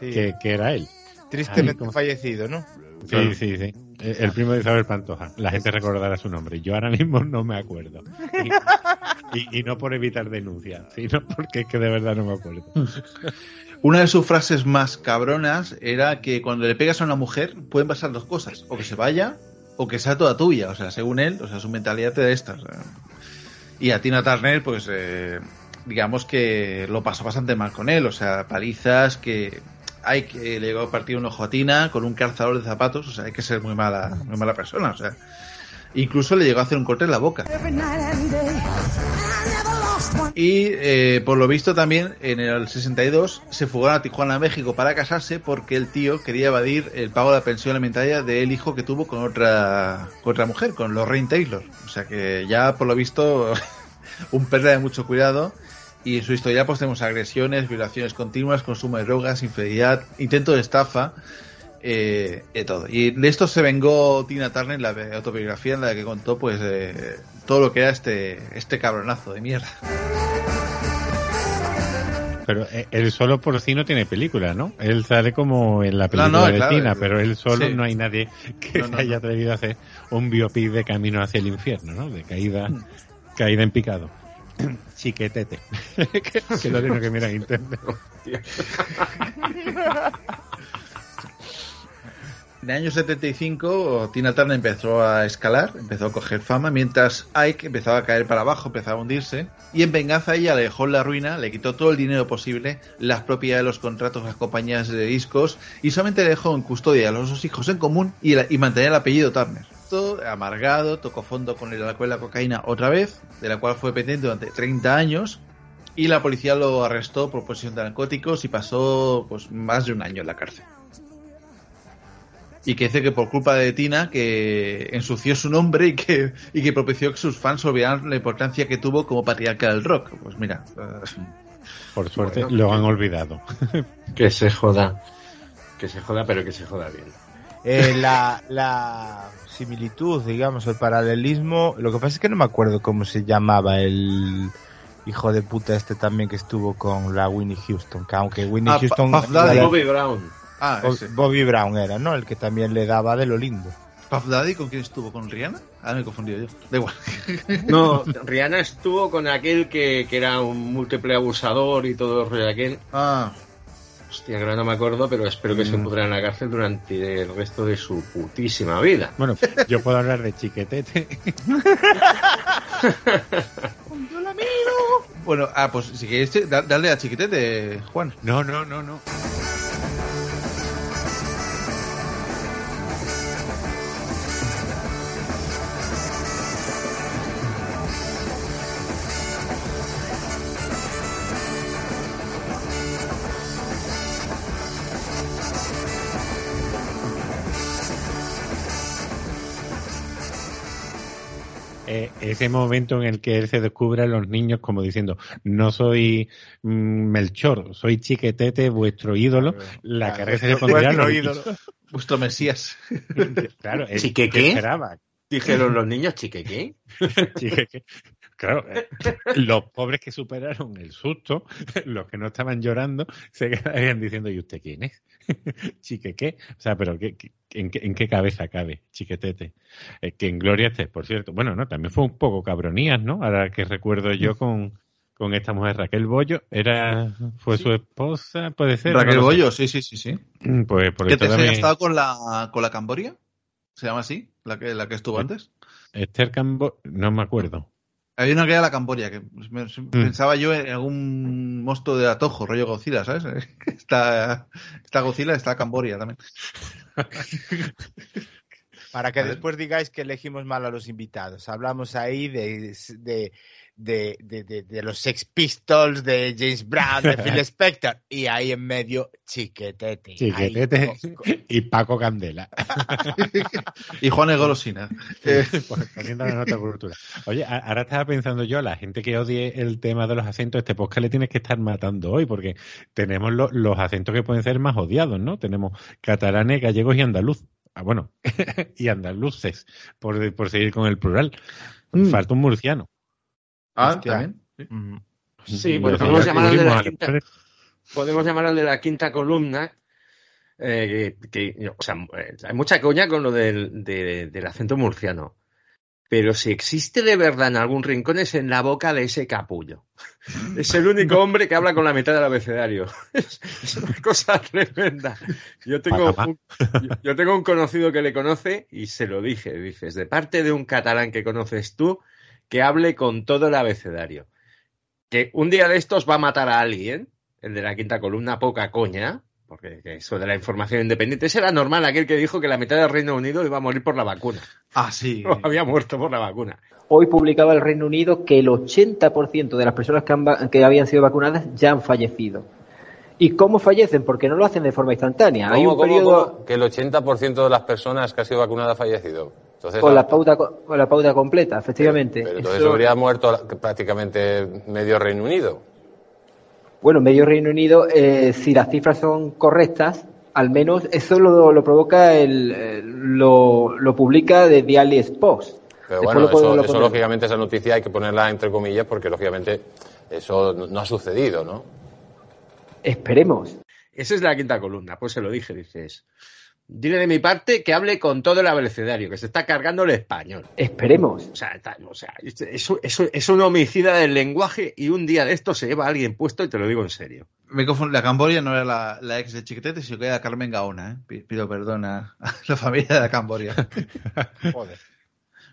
Speaker 1: Sí.
Speaker 4: que, que era él.
Speaker 1: Tristemente
Speaker 4: Ay,
Speaker 1: fallecido, ¿no?
Speaker 4: Sí, sí, sí. El el primo de Isabel Pantoja. La gente recordará su nombre. Yo ahora mismo no me acuerdo. Y, y- y no por evitar denuncias, sino porque es que de verdad no me acuerdo.
Speaker 3: una de sus frases más cabronas era que cuando le pegas a una mujer pueden pasar dos cosas, o que se vaya o que sea toda tuya, o sea, según él, o sea, su mentalidad te da estas. o sea. Y a Tina Turner, pues, eh, digamos que lo pasó bastante mal con él, o sea, palizas que hay que le llegó a partir un ojo a Tina con un calzador de zapatos, o sea, hay que ser muy mala, muy mala persona, o sea. Incluso le llegó a hacer un corte en la boca. Y eh, por lo visto también en el 62 se fugaron a Tijuana, México para casarse porque el tío quería evadir el pago de la pensión alimentaria del hijo que tuvo con otra, con otra mujer, con Lorraine Taylor. O sea que ya por lo visto un pérdida de mucho cuidado. Y en su historia pues tenemos agresiones, violaciones continuas, consumo de drogas, infidelidad, intento de estafa, eh, de todo. Y de esto se vengó Tina Turner en la autobiografía en la que contó pues eh, todo lo que era este, este cabronazo de mierda.
Speaker 4: Pero eh, él solo por sí no tiene película, ¿no? Él sale como en la película
Speaker 3: no,
Speaker 4: de
Speaker 3: claro,
Speaker 4: Tina, pero él solo
Speaker 3: sí.
Speaker 4: no hay nadie que
Speaker 3: No,
Speaker 4: se
Speaker 3: no,
Speaker 4: haya atrevido a hacer un biopic de camino hacia el infierno, ¿no? De caída, caída en picado. Chiquetete. que, lo tengo que mirar en internet.
Speaker 3: En el año 75 Tina Turner empezó a escalar, empezó a coger fama, mientras Ike empezaba a caer para abajo, empezaba a hundirse, y en venganza ella le dejó la ruina, le quitó todo el dinero posible, las propiedades, los contratos, las compañías de discos, y solamente le dejó en custodia a los dos hijos en común y, la- y mantenía el apellido Turner. Amargado, tocó fondo con el alcohol y la cocaína otra vez, de la cual fue pendiente durante 30 años, y la policía lo arrestó por posesión de narcóticos y pasó pues más de un año en la cárcel. Y que dice que por culpa de Tina que ensució su nombre y que, y que propició que sus fans olvidaran la importancia que tuvo como patriarca del rock. Pues mira, eh,
Speaker 4: Por suerte lo han olvidado.
Speaker 10: Que se joda. Que se joda, pero que se joda bien.
Speaker 1: Eh, la, la similitud, digamos, el paralelismo. Lo que pasa es que no me acuerdo cómo se llamaba el hijo de puta este también que estuvo con la Winnie Houston. Que aunque Winnie
Speaker 3: Ah,
Speaker 1: Houston.
Speaker 3: Puff Daddy.
Speaker 10: Bobby Brown.
Speaker 3: ah, ese.
Speaker 1: Bobby Brown era, ¿no? El que también le daba de lo lindo.
Speaker 3: Puff Daddy, ¿con quién estuvo? ¿Con Rihanna? Ah, me he confundido yo. Da igual.
Speaker 10: No, Rihanna estuvo con aquel que, que era un múltiple abusador y todo el rollo de aquel.
Speaker 3: Ah,
Speaker 10: Hostia, que ahora no me acuerdo, pero espero que se pudra en la cárcel durante el resto de su putísima vida.
Speaker 4: Bueno, yo puedo hablar de chiquetete.
Speaker 3: bueno, ah, pues si da- dale a chiquitete, Juan.
Speaker 4: No, no, no, no. Ese momento en el que él se descubre a los niños como diciendo, no soy mm, Melchor, soy Chiquetete, vuestro ídolo, la
Speaker 3: Claro,
Speaker 4: cara que se le
Speaker 3: vuestro
Speaker 4: pondría a los
Speaker 3: ídolo. Vuestro Mesías.
Speaker 4: Claro, él-
Speaker 10: ¿Chique
Speaker 4: ¿qué esperaba?
Speaker 10: Dijeron los niños, chique, ¿qué?
Speaker 4: Chique, que- Claro, eh, los pobres que superaron el susto, los que no estaban llorando, se quedarían diciendo, ¿y usted quién es? Chique, ¿qué? O sea, pero ¿qué, qué- en, qué, en qué cabeza cabe, chiquetete? Eh, que en gloria esté, por cierto. Bueno, no, también fue un poco cabronías, ¿no? Ahora que recuerdo yo con, con esta mujer Raquel Bollo, era fue su esposa, puede ser.
Speaker 3: Raquel
Speaker 4: No lo sé.
Speaker 3: Bollo, sí, sí, sí, sí.
Speaker 4: Pues por
Speaker 3: ¿Qué
Speaker 4: eso
Speaker 3: te ha
Speaker 4: también-
Speaker 3: estado con la, con la Camboria? ¿Se llama así? ¿La que, la que estuvo
Speaker 4: Sí.
Speaker 3: antes?
Speaker 4: Esther Cambo, no me acuerdo.
Speaker 3: Hay una que era la Camboria, que me-
Speaker 4: Mm.
Speaker 3: pensaba yo en algún monstruo de atojo, rollo Godzilla, ¿sabes? Está, está Godzilla, está Camboria también.
Speaker 1: Para que después digáis que elegimos mal a los invitados. Hablamos ahí de, de, de, de, de- de los Sex Pistols, de James Brown, de Phil Spector. Y ahí en medio, chiquetete.
Speaker 4: Y Paco Candela.
Speaker 3: Y Juan Egolosina. Eh,
Speaker 4: Pues poniendo la nota cultura. Oye, ahora estaba pensando yo, a la gente que odie el tema de los acentos, este podcast le tienes que estar matando hoy, porque tenemos lo- los acentos que pueden ser más odiados, ¿no? Tenemos catalanes, gallegos y andaluz. Ah, bueno, y andaluces, por, por seguir con el plural.
Speaker 3: Mm.
Speaker 4: Falta un murciano.
Speaker 3: Ah,
Speaker 1: Hostia.
Speaker 3: también.
Speaker 10: Sí, pues podemos llamar al de la quinta, podemos llamar al de la quinta columna. eh, que, que, o sea, eh, hay mucha coña con lo del, de- del acento murciano. Pero si existe de verdad en algún rincón es en la boca de ese capullo. Es el único hombre que habla con la mitad del abecedario. Es, es una cosa tremenda. Yo tengo, un, yo tengo un conocido que le conoce y se lo dije. Dices, de parte de un catalán que conoces tú, que hable con todo el abecedario. Que un día de estos va a matar a alguien, el de la quinta columna, poca coña, porque que eso de la información independiente, ese era normal, aquel que dijo que la mitad del Reino Unido iba a morir por la vacuna.
Speaker 3: Ah, sí.
Speaker 10: O había muerto por la vacuna.
Speaker 13: Hoy publicaba el Reino Unido que el 80% de las personas que, han que habían sido vacunadas ya han fallecido. ¿Y cómo fallecen? Porque no lo hacen de forma instantánea. Hay
Speaker 14: ¿Cómo,
Speaker 13: un
Speaker 14: cómo,
Speaker 13: periodo
Speaker 14: cómo? Que el 80% de las personas que ha sido vacunada ha fallecido. Entonces,
Speaker 13: con
Speaker 14: ah,
Speaker 13: la pauta co- con la pauta completa, efectivamente.
Speaker 14: pero entonces
Speaker 13: Eso-
Speaker 14: habría muerto prácticamente medio Reino Unido.
Speaker 13: Bueno, medio Reino Unido, eh, si las cifras son correctas, al menos eso lo, lo provoca el, eh, lo, lo publica The Daily Post.
Speaker 14: Pero
Speaker 13: Después
Speaker 14: bueno, eso,
Speaker 13: lo
Speaker 14: eso
Speaker 13: pondré.
Speaker 14: lógicamente esa noticia hay que ponerla entre comillas porque lógicamente eso no, no ha sucedido, ¿no?
Speaker 13: Esperemos.
Speaker 10: Esa es la quinta columna, pues se lo dije, dices. Dile de mi parte que hable con todo el abecedario, que se está cargando el español.
Speaker 13: Esperemos.
Speaker 10: O sea, está- o sea es, es- es- es un homicida del lenguaje y un día de esto se lleva a alguien puesto y te lo digo en serio.
Speaker 3: Me confundí, la Camboria no era la, la ex de Chiquetete, sino que era Carmen Gaona, ¿eh? Pi- Pido perdón a, la familia de la Camboria.
Speaker 1: Joder.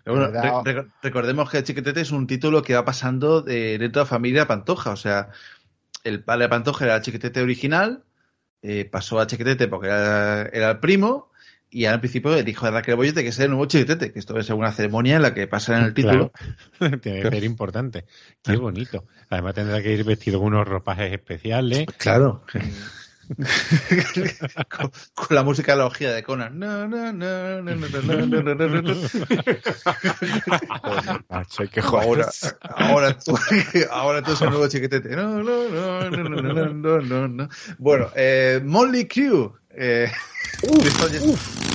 Speaker 3: Pero bueno,
Speaker 1: ¿Verdad?
Speaker 3: re- re- recordemos que Chiquetete es un título que va pasando de dentro de la familia Pantoja. O sea, el padre de Pantoja era Chiquetete original, eh, pasó a Chiquetete porque era, era el primo, y al principio el hijo de Raquel Boyete que es el nuevo chiquitete, que esto es una ceremonia en la que pasa en el título.
Speaker 4: Claro. Tiene que ser importante. Qué bonito. Además tendrá que ir vestido con unos ropajes especiales.
Speaker 3: Claro. Con, con la música de la orgía de Conan. No, no, no, no, no, no, no, no, no, no.
Speaker 1: Macho, que joder.
Speaker 3: Ahora, ahora tú, ahora tú eres el nuevo chiquitete. No, no, no, no, no, no, no, no, no. Bueno, eh, Molly Q. Eh, Ya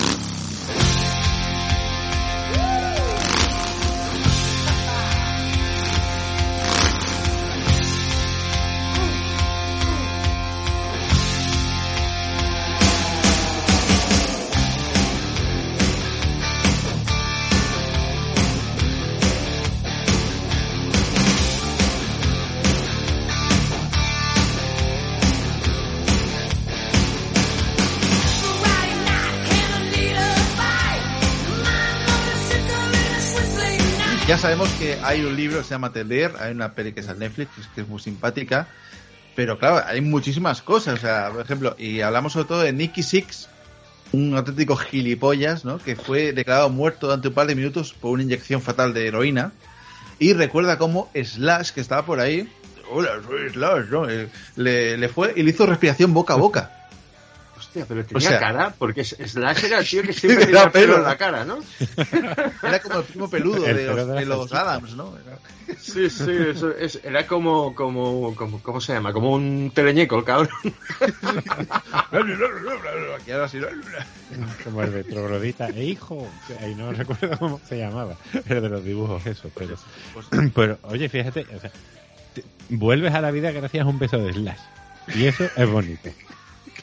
Speaker 3: hay un libro que se llama Teler, hay una peli que es en Netflix, que es muy simpática, pero claro, hay muchísimas cosas, o sea, por ejemplo, y hablamos sobre todo de Nicky Six, un auténtico gilipollas, ¿no? Que fue declarado muerto durante un par de minutos por una inyección fatal de heroína, y recuerda cómo Slash, que estaba por ahí, hola, soy Slash, ¿no? Eh, le fue y le hizo respiración boca a boca.
Speaker 10: Hostia, pero tenía
Speaker 3: O sea-
Speaker 10: cara, porque Slash era el tío que siempre tenía pelo
Speaker 3: pelo.
Speaker 10: en la cara, ¿no?
Speaker 3: Era como el primo peludo
Speaker 10: El
Speaker 3: de los,
Speaker 10: de
Speaker 3: los. Adams, ¿no? Era-
Speaker 10: Sí, sí, eso es, era como, como, como, ¿cómo se llama? Como un teleñeco, el cabrón.
Speaker 3: Y ahora sí,
Speaker 4: Como el de Troglodita. E hijo, ahí no recuerdo cómo se llamaba. Era de los dibujos eso, pero. Pero, oye, fíjate, o sea, te- vuelves a la vida gracias a un beso de Slash. Y eso es bonito.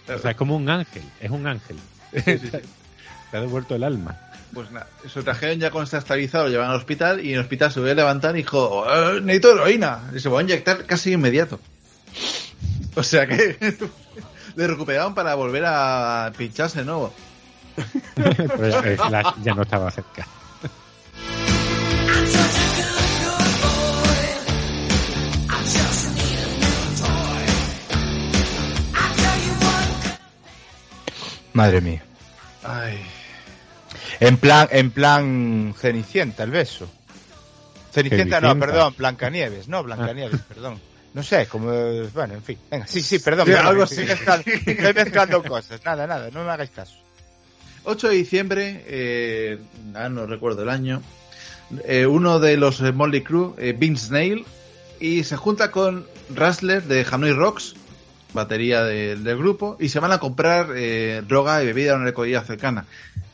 Speaker 4: O sea, es como un ángel, es un ángel. Te ha devuelto el alma.
Speaker 3: Pues nada, su trajeron ya está estabilizado, lo llevan al hospital y en el hospital se voy a levantar y dijo, "Eh, necesito heroína. Y se va a inyectar casi inmediato. O sea que le recuperaron para volver a pincharse de nuevo.
Speaker 4: Pero ya- Slash ya no estaba cerca.
Speaker 1: Madre mía.
Speaker 3: Ay.
Speaker 1: En plan, en plan Cenicienta, el beso. Cenicienta, no, perdón, Blancanieves, no, Blancanieves, perdón. No sé, como, bueno, en fin. Venga, sí, sí, perdón.
Speaker 3: Sí,
Speaker 1: perdón,
Speaker 3: algo
Speaker 1: estoy
Speaker 3: así.
Speaker 1: mezclando- Estoy mezclando cosas. Nada, nada, no me hagáis caso.
Speaker 3: 8 de diciembre, eh, ah, no recuerdo el año, eh, uno de los Molly Crew, eh, Vince Nail, y se junta con Rassler de Hanoi Rocks, batería de- del grupo, y se van a comprar eh, droga y bebida en una recogida cercana.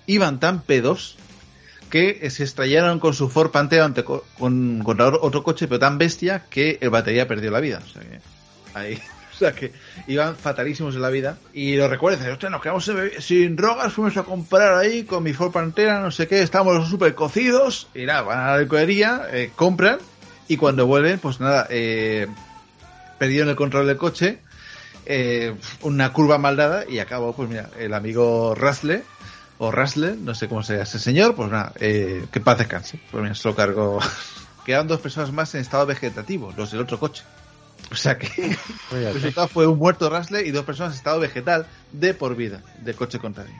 Speaker 3: Iban tan pedos que se estrellaron con su Ford Pantera ante co- con, contra otro coche, pero tan bestia que el batería perdió la vida. O sea que, ahí, iban fatalísimos en la vida. Y lo recuerdo, dicen, "Hostia, nos quedamos sin, drogas, fuimos a comprar ahí con mi Ford Pantera, no sé qué, estamos súper cocidos. Y nada, van a la licorería, eh, compran, y cuando vuelven, pues nada, eh, perdieron el control del coche, eh, una curva mal dada, y acabó, pues mira, el amigo Rasle, o Rasle, no sé cómo se llama ese señor, pues nada, eh, que paz descanse. Pues mira, se lo cargó. Quedaron dos personas más en estado vegetativo, los del otro coche. O sea que el resultado fue un muerto Rasle y dos personas en estado vegetal de por vida del coche contrario.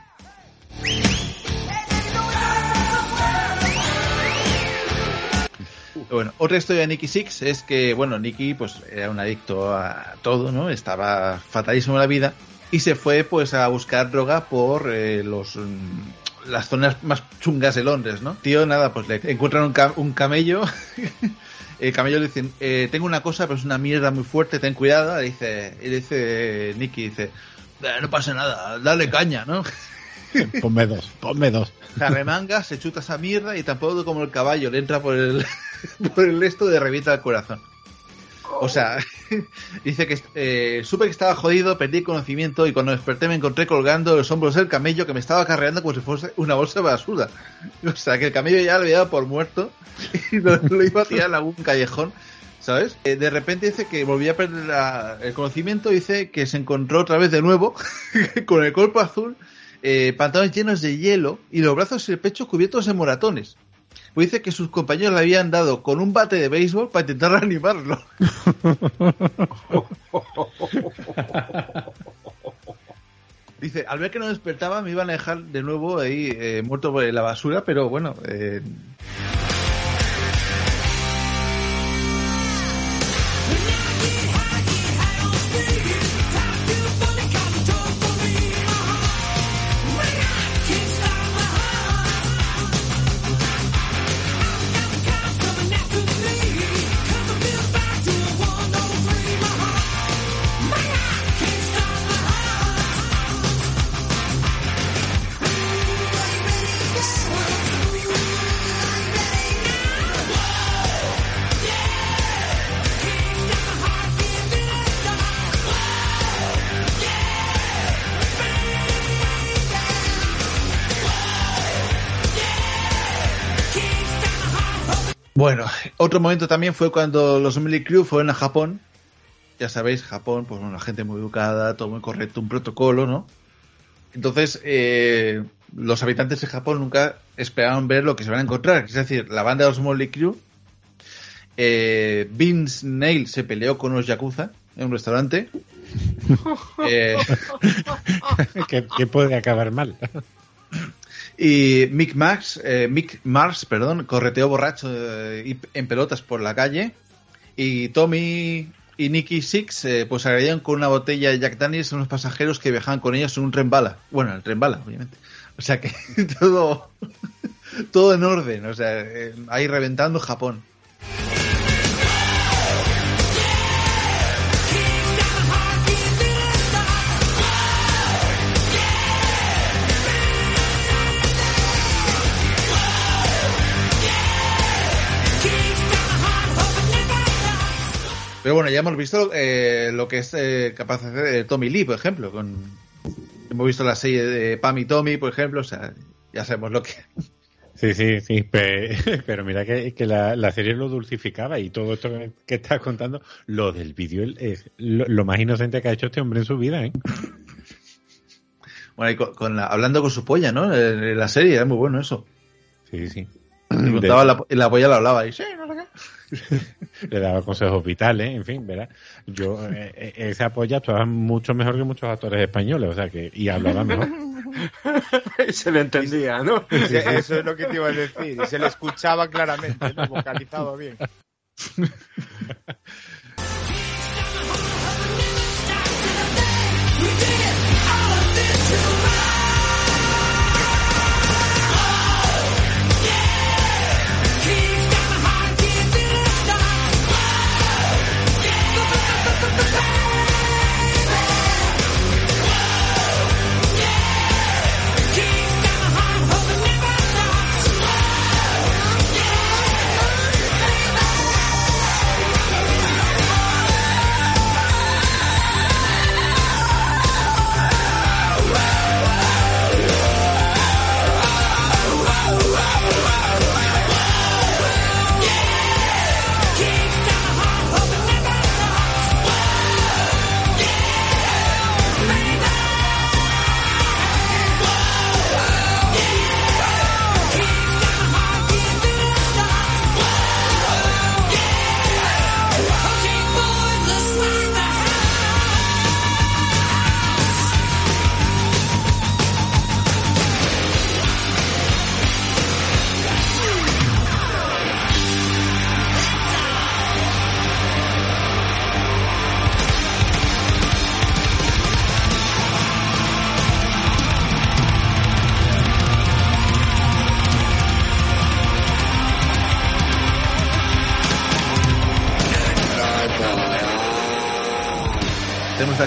Speaker 3: Bueno, otra historia de Nicky Six es que, bueno, Nicky pues era un adicto a todo, ¿no? Estaba fatalísimo en la vida y se fue pues a buscar droga por eh, los mm, las zonas más chungas de Londres, ¿no? Tío, nada, pues le encuentran un, cam- un camello. El camello le dice, eh, tengo una cosa, pero es una mierda muy fuerte, ten cuidado. Le dice, y le dice Nicky, dice, "Eh, no pasa nada, dale caña, ¿no?
Speaker 4: Ponme dos, ponme dos.
Speaker 3: Se arremanga, se chuta esa mierda y tampoco como el caballo le entra por el, por el esto de revienta el corazón. O sea, dice que eh, supe que estaba jodido, perdí conocimiento y cuando desperté me encontré colgando los hombros del camello que me estaba carreando como si fuese una bolsa de basura. O sea, que el camello ya lo había dado por muerto y lo, iba a tirar en algún callejón. ¿Sabes? Eh, de repente dice que volvía a perder el conocimiento, dice que se encontró otra vez de nuevo con el cuerpo azul, eh, pantalones llenos de hielo y los brazos y el pecho cubiertos de moratones. Pues dice que sus compañeros le habían dado con un bate de béisbol para intentar reanimarlo. Dice, al ver que no despertaba me iban a dejar de nuevo ahí eh, muerto por la basura, pero bueno, eh, Bueno, otro momento también fue cuando los Emily Crew fueron a Japón. Ya sabéis, Japón, pues una gente muy educada, todo muy correcto, un protocolo, ¿no? Entonces, eh, los habitantes de Japón nunca esperaban ver lo que se van a encontrar. Es decir, la banda de los Molly Crew, eh, Vince Nail se peleó con los Yakuza en un restaurante. Eh,
Speaker 4: que, que puede acabar mal.
Speaker 3: Y Mick Max, eh, Mick Mars, perdón, correteó borracho eh, en pelotas por la calle. Y Tommy y Nicky Six eh, pues agredieron con una botella de Jack Daniels a unos pasajeros que viajaban con ellos en un tren bala. Bueno, el tren bala, obviamente. O sea que todo, todo en orden. O sea, eh, ahí reventando Japón. Pero bueno, ya hemos visto eh, lo que es eh, capaz de hacer eh, Tommy Lee, por ejemplo. Con, hemos visto la serie de Pam y Tommy, por ejemplo. O sea, ya sabemos lo que.
Speaker 4: Sí, sí, sí, pe- pero mira que, que la, la serie lo dulcificaba y todo esto que, estás contando, lo del vídeo es lo, lo más inocente que ha hecho este hombre en su vida, ¿eh?
Speaker 3: Bueno, y con, con la- hablando con su polla, ¿no? En la serie, era muy bueno eso.
Speaker 4: Sí, sí.
Speaker 3: Le contaba la, y la polla la hablaba y sí, no.
Speaker 4: Le daba consejos vitales, en fin, ¿verdad? Yo, eh, eh, esa polla actuaba mucho mejor que muchos actores españoles, o sea que, y hablaba mejor.
Speaker 10: Se le entendía, ¿no?
Speaker 12: Sí, Eso es lo que te iba a decir. Y se le escuchaba claramente, ¿no? vocalizado bien.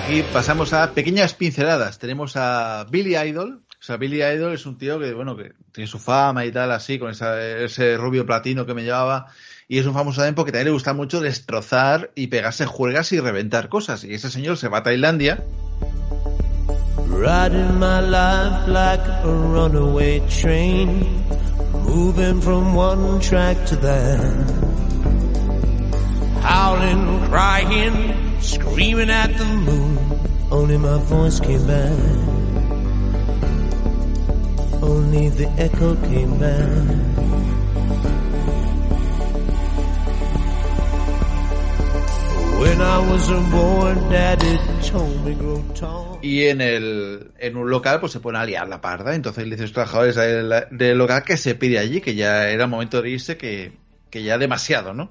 Speaker 3: aquí, pasamos a pequeñas pinceladas. Tenemos a Billy Idol. O sea, Billy Idol es un tío que, bueno, que tiene su fama y tal, así, con ese rubio platino que me llevaba. Y es un famoso también porque también le gusta mucho destrozar y pegarse juergas y reventar cosas. Y ese señor se va a Tailandia.
Speaker 15: Riding my life like a runaway train, moving from one track to that. Howling, crying, screaming at the moon, only my voice came back. Only the echo came back.
Speaker 3: Y en, el, en un local pues se pone a liar la parda. Entonces le dice a los trabajadores del, local que se pide allí, que ya era momento de irse, que, que ya demasiado, ¿no?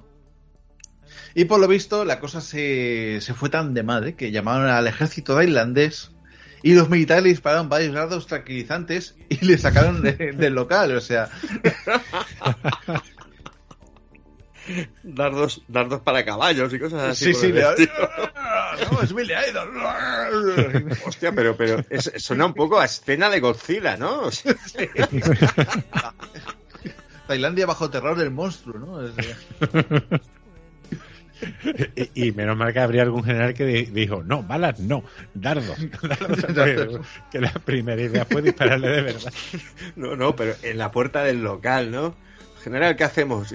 Speaker 3: Y por lo visto la cosa se, se fue tan de madre que llamaron al ejército tailandés y los militares le dispararon varios dardos tranquilizantes y le sacaron de- del local. O sea,
Speaker 10: Dardos, dardos para caballos y cosas así.
Speaker 3: Sí, sí, le- no, es Billy Idol.
Speaker 10: Hostia, pero, pero es- suena un poco a escena de Godzilla, ¿no?
Speaker 3: Tailandia bajo terror del monstruo, ¿no?
Speaker 4: Y, y menos mal que habría algún general que di- dijo, no, balas no, dardos. dardos". que la primera idea fue dispararle de verdad.
Speaker 10: No, no, pero en la puerta del local, ¿no? General, ¿qué hacemos?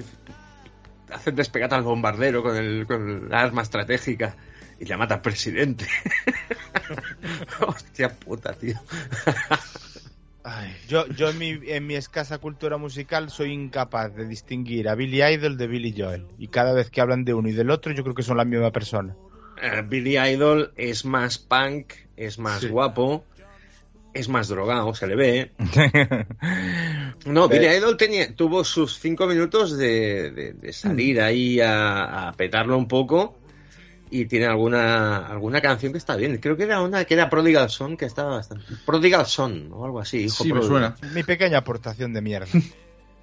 Speaker 10: Hacen despegar al bombardero con el, con el arma estratégica y le mata al presidente. Hostia puta, tío.
Speaker 1: Yo, yo en, mi, en mi escasa cultura musical soy incapaz de distinguir a Billy Idol de Billy Joel. Y cada vez que hablan de uno y del otro, yo creo que son la misma persona.
Speaker 10: Eh, Billy Idol es más punk, es más
Speaker 1: Sí.
Speaker 10: guapo, es más drogado, se le ve. No, Billy
Speaker 1: Eh.
Speaker 10: Idol tenía, tuvo sus cinco minutos de, de- de salir ahí a, a petarlo un poco y tiene alguna alguna canción que está bien. Creo que era una que era Prodigal Son, que estaba bastante... Prodigal Son o algo así. hijo
Speaker 3: Sí, me suena.
Speaker 1: Mi pequeña aportación de mierda.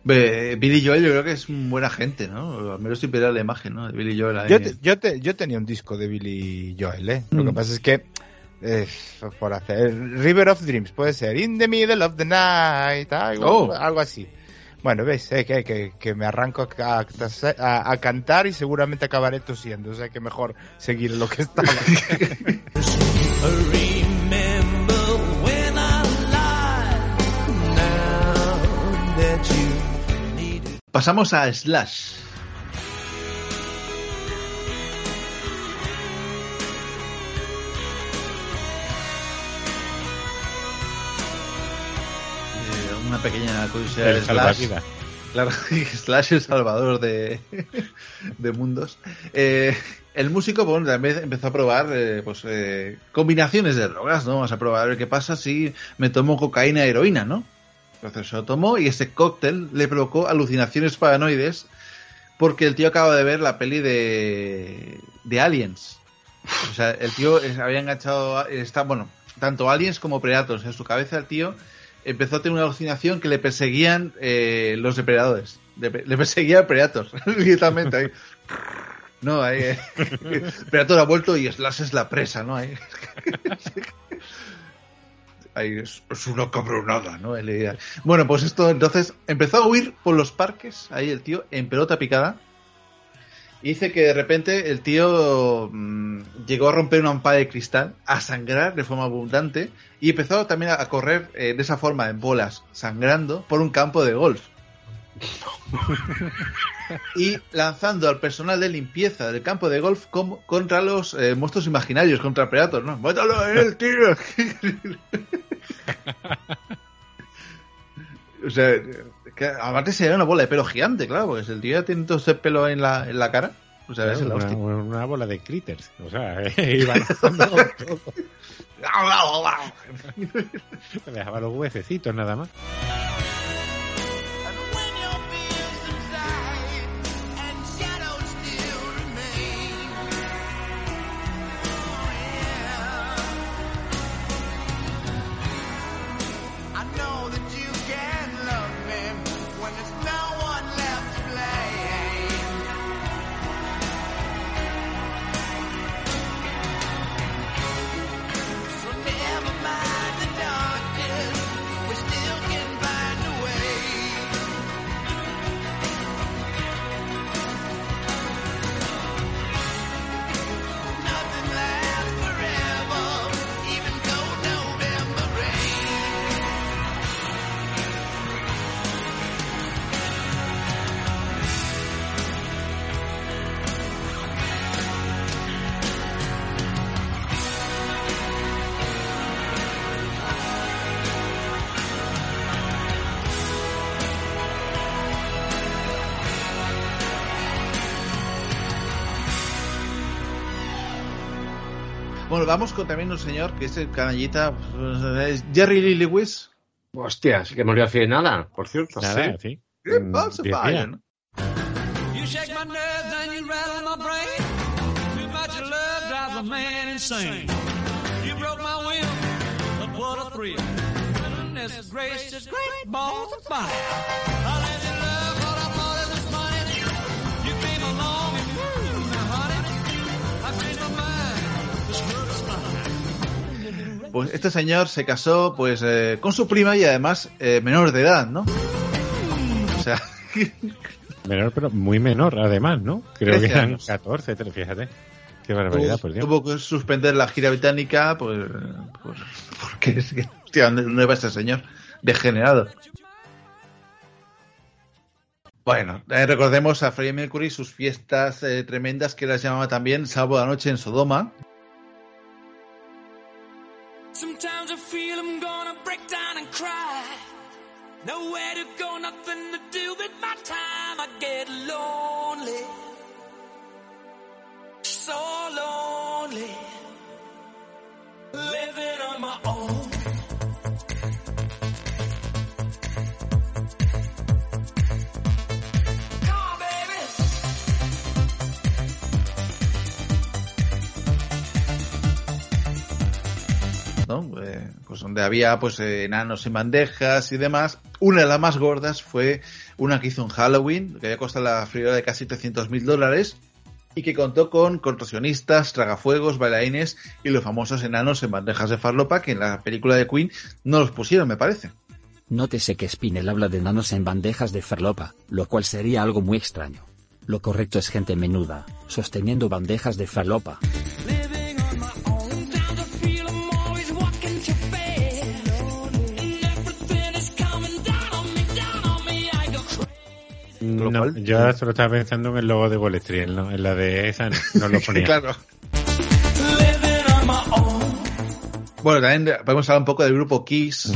Speaker 3: Billy Joel yo creo que es un buena gente, ¿no? Al menos estoy la imagen, ¿no? De Billy Joel ahí.
Speaker 1: Yo, te- yo, te- yo tenía un disco de Billy Joel, ¿eh? Lo que
Speaker 3: Mm.
Speaker 1: pasa es que, eh, por hacer, River of Dreams puede ser In the Middle of the Night, algo,
Speaker 3: Oh.
Speaker 1: algo así. Bueno, ves, eh, que, que, que me arranco a, a- a cantar y seguramente acabaré tosiendo, o sea que mejor seguir lo que estaba.
Speaker 3: Pasamos a Slash. Una pequeña curiosidad
Speaker 4: El
Speaker 3: de Slash. Claro, Slash el salvador de, de mundos. Eh, el músico bueno, también empezó a probar eh, pues, eh, combinaciones de drogas, ¿no? Vamos a probar a ver qué pasa si me tomo cocaína e heroína, ¿no? Entonces se lo tomó y ese cóctel le provocó alucinaciones paranoides porque el tío acaba de ver la peli de, de Aliens. O sea, el tío había enganchado, está, bueno, tanto Aliens como Predators. En su cabeza el tío empezó a tener una alucinación que le perseguían eh, los depredadores. Le, le perseguía Predators, literalmente. Ahí. No, ahí, eh, Predator ha vuelto y Slash es la presa, ¿no? Ahí, Ahí es, es una cabronada, ¿no? Bueno, pues esto entonces empezó a huir por los parques, ahí el tío, en pelota picada. Dice que de repente el tío mm, llegó a romper una ampada de cristal, a sangrar de forma abundante y empezó también a correr eh, de esa forma, en bolas, sangrando por un campo de golf. y lanzando al personal de limpieza del campo de golf contra los eh, monstruos imaginarios, contra Predator, ¿no? ¡Mátalo a él, tío! o sea, que aparte sería una bola de pelo gigante, claro, porque si el tío ya tiene todo ese pelo en la, en la cara, o sea, es la
Speaker 4: una, bola de critters. O sea, iba lanzando todo. Le dejaba los huesecitos nada más.
Speaker 3: Vamos con también un señor que es el canallita, es Jerry Lee Lewis.
Speaker 10: Hostias, que murió hace nada, por cierto.
Speaker 4: Nada,
Speaker 10: sí.
Speaker 4: sí.
Speaker 3: Qué falso
Speaker 4: diez
Speaker 3: falla,
Speaker 4: días.
Speaker 3: ¿no?
Speaker 12: You shake my nerves and you rattle my brain. Too much love drives a man insane. You broke my will, but what a thrill. Goodness gracious, great balls of fire.
Speaker 3: Pues este señor se casó pues eh, con su prima y además eh, menor de edad, ¿no? O sea,
Speaker 4: Menor, pero muy menor, además, ¿no? Creo que
Speaker 3: 13
Speaker 4: eran
Speaker 3: años.
Speaker 4: 14, tre- fíjate. Qué barbaridad,
Speaker 3: tuvo,
Speaker 4: por Dios.
Speaker 3: tuvo que suspender la gira británica pues, pues porque es que, ¿dónde dónde va este señor? Degenerado. Bueno, eh, recordemos a Freddie Mercury sus fiestas eh, tremendas que las llamaba también Sábado a la Noche en Sodoma.
Speaker 12: Sometimes I feel I'm gonna break down and cry. Nowhere to go, nothing to do with my time. I get lonely. So lonely. Living on my own.
Speaker 3: Eh, pues donde había pues eh, enanos en bandejas y demás. Una de las más gordas fue una que hizo en Halloween, que había costado la friolera de casi 300 mil dólares y que contó con contorsionistas, tragafuegos, bailarines y los famosos enanos en bandejas de farlopa que en la película de Queen no los pusieron, me parece.
Speaker 6: Nótese que Spinell habla de nanos en bandejas de farlopa, lo cual sería algo muy extraño. Lo correcto es gente menuda, sosteniendo bandejas de farlopa.
Speaker 4: No, yo solo estaba pensando en el logo de Wall Street, ¿no? en la de esa no, lo ponía.
Speaker 3: claro. Bueno, también podemos hablar un poco del grupo Kiss.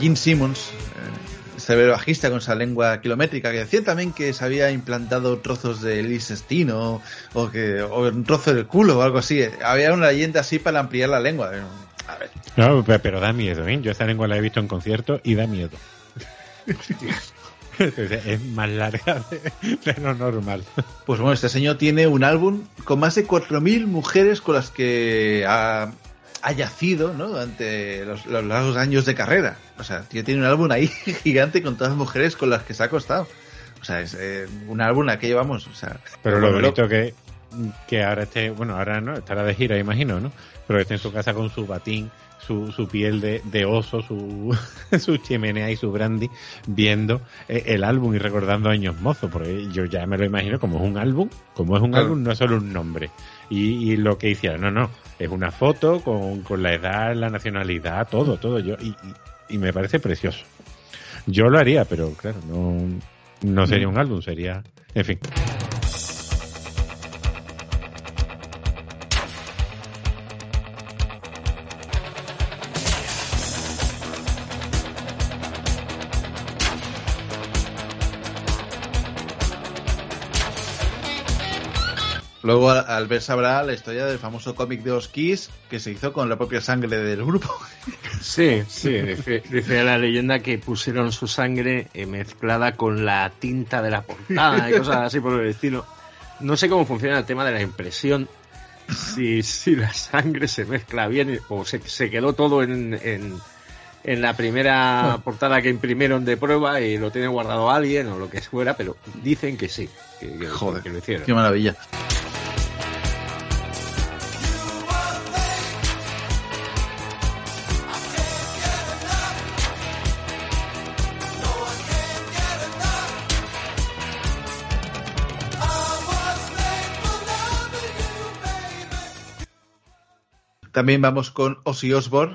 Speaker 3: Gene Simmons, eh, este bajista con esa lengua kilométrica, que decían también que se había implantado trozos de lisestino o que o un trozo del culo o algo así. Había una leyenda así para ampliar la lengua. A ver,
Speaker 4: No, pe- pero da miedo, ¿eh? Yo esa lengua la he visto en concierto y da miedo. Entonces, es más larga de, de lo normal.
Speaker 3: Pues bueno, este señor tiene un álbum con más de 4.000 mujeres con las que ha, ha yacido ¿no? durante los, los largos años de carrera. O sea, tío tiene un álbum ahí gigante con todas las mujeres con las que se ha acostado. O sea, es eh, un álbum a que llevamos. O sea,
Speaker 4: Pero lo bonito que, que ahora esté, bueno, ahora no, estará de gira, imagino, ¿no? Pero esté en su casa con su batín, su, su piel de, de oso, su, su chimenea y su brandy, viendo eh, el álbum y recordando años mozos, porque yo ya me lo imagino como es un álbum, como es un
Speaker 3: Claro.
Speaker 4: álbum, no es solo un nombre. Y, y lo que hiciera. No, no, es una foto con, con la edad, la nacionalidad, todo, todo. Yo, y, y, y me parece precioso. Yo lo haría, pero claro, no, no sería un álbum, sería. En fin.
Speaker 3: Luego Al- Albert sabrá la historia del famoso cómic de Oskis que se hizo con la propia sangre del grupo.
Speaker 10: Sí, sí, dice, la leyenda que pusieron su sangre eh, mezclada con la tinta de la portada y cosas así por el estilo. No sé cómo funciona el tema de la impresión, si, si la sangre se mezcla bien o se, se quedó todo en, en, en la primera portada que imprimieron de prueba y lo tiene guardado alguien o lo que fuera, pero dicen que sí, que, que-
Speaker 3: Joder,
Speaker 10: que lo hicieron.
Speaker 3: Qué maravilla. También vamos con Ozzy Osbourne.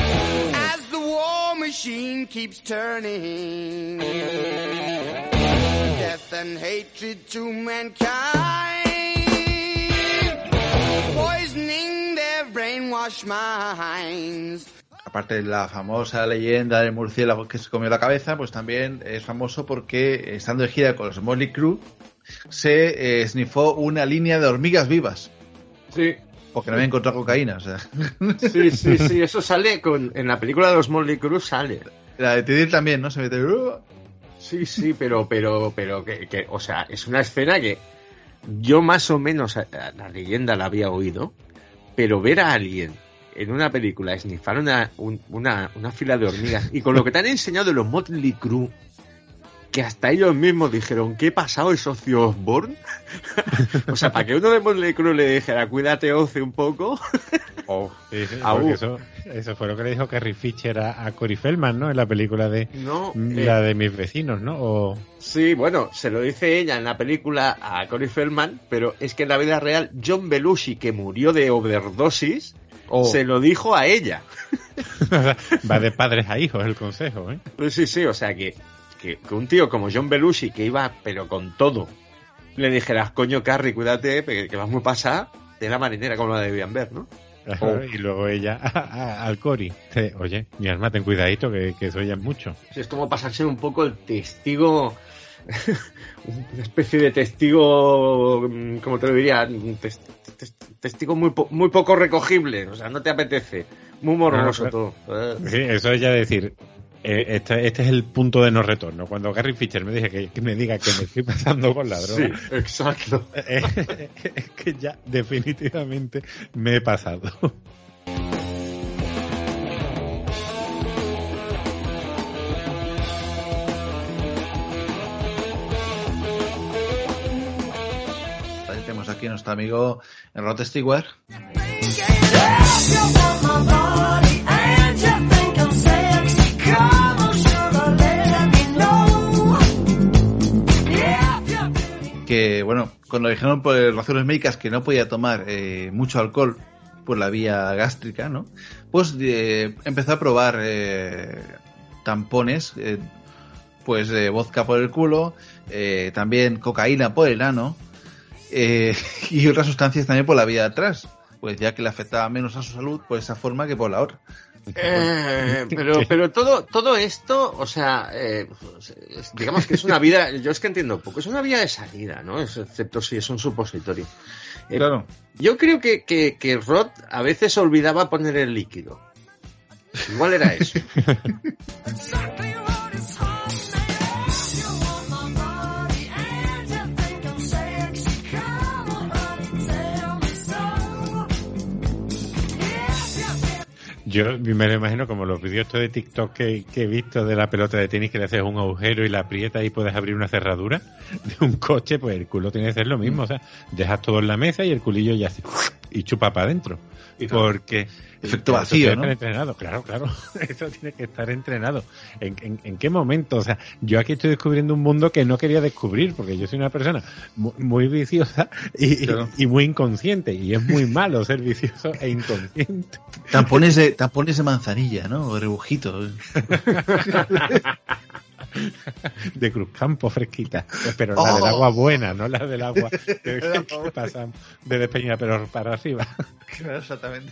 Speaker 16: as the war machine keeps turning. Death and hatred to mankind, poisoning their brainwashed minds.
Speaker 3: Aparte de la famosa leyenda del murciélago que se comió la cabeza, pues también es famoso porque estando de gira con los Motley Crue se eh, snifó una línea de hormigas vivas.
Speaker 10: Sí.
Speaker 3: Porque no había encontrado cocaína, o sea.
Speaker 10: Sí, sí, sí, eso sale con, en la película de los Molly Cruz sale.
Speaker 3: La de Tidir también, ¿no? Se mete. "Uh".
Speaker 10: Sí, sí, pero, pero, pero, que, que, o sea, es una escena que yo más o menos a- a la leyenda la había oído, pero ver a alguien en una película esnifar una, un- una, una fila de hormigas y con lo que te han enseñado de los Motley Crue, que hasta ellos mismos dijeron, ¿qué ha pasado es Ozzy Osbourne? o sea, para que uno de Motley Crue le dijera, cuídate Ozzy un poco.
Speaker 4: Sí, sí,
Speaker 10: Au.
Speaker 4: porque eso, eso fue lo que le dijo Carrie Fisher a, a Cory Feldman, ¿no? En la película de
Speaker 10: No,
Speaker 4: la
Speaker 10: eh,
Speaker 4: de mis vecinos, ¿no? O,
Speaker 10: Sí, bueno, se lo dice ella en la película a Cory Feldman, pero es que en la vida real John Belushi, que murió de overdosis,
Speaker 4: Oh.
Speaker 10: se lo dijo a ella.
Speaker 4: va de padres a hijos el consejo, ¿eh?
Speaker 10: Pues sí, sí, o sea que, que, que un tío como John Belushi, que iba pero con todo, le dijeras, coño, Carrie, cuídate, que, que vas muy pasada, de la marinera como la debían ver, ¿no? Oh.
Speaker 4: Y luego ella a- a- al Cory, te- oye, mi alma, ten cuidadito, que, que eso ya es mucho.
Speaker 10: Es como pasarse un poco el testigo, una especie de testigo, mm, como te lo diría, Un tes- tes- testigo muy, po- muy poco recogible, o sea, no te apetece, muy morboso
Speaker 4: Ah,
Speaker 10: todo. Eh,
Speaker 4: Sí, eso es ya decir, este, este es el punto de no retorno. Cuando Gary Fisher me, dije que, que me diga que me estoy pasando con la droga,
Speaker 10: Sí, exacto.
Speaker 4: eh, es que ya definitivamente me he pasado.
Speaker 3: Tenemos aquí a nuestro amigo Rod Stewart. Que bueno, cuando dijeron por razones médicas que no podía tomar eh, mucho alcohol por la vía gástrica, ¿no? Pues eh, empezó a probar eh, tampones, eh, pues eh, vodka por el culo, también cocaína por el ano y otras sustancias también por la vía de atrás. Pues ya que le afectaba menos a su salud por esa forma que por la otra.
Speaker 10: Eh, pero, pero todo, todo esto, o sea, eh, es- digamos que es una vida, yo es que entiendo poco, es una vía de salida, ¿no? Excepto si es un supositorio. Eh,
Speaker 3: Claro.
Speaker 10: Yo creo que, que, que Rod a veces olvidaba poner el líquido. Igual era eso.
Speaker 4: Yo me lo imagino como los vídeos de TikTok que, que he visto de la pelota de tenis que le haces un agujero y la aprietas y puedes abrir una cerradura de un coche, pues el culo tiene que ser lo mismo. O sea, dejas todo en la mesa y el culillo ya hace y chupa para adentro. Porque
Speaker 3: Efecto vacío,
Speaker 4: tiene que
Speaker 3: ¿no?
Speaker 4: estar entrenado, claro, claro. Eso tiene que estar entrenado. ¿En, en, en qué momento? O sea, yo aquí estoy descubriendo un mundo que no quería descubrir, porque yo soy una persona mu- muy, viciosa y,
Speaker 3: Claro.
Speaker 4: y muy inconsciente. Y es muy malo ser vicioso e inconsciente.
Speaker 3: Tampones de, tampones de manzanilla, ¿no? O rebujito.
Speaker 4: de Cruzcampo fresquita. Pero la del
Speaker 3: Oh.
Speaker 4: agua buena, no la del agua que, que pasa de Despeña, pero para arriba.
Speaker 3: Claro, exactamente.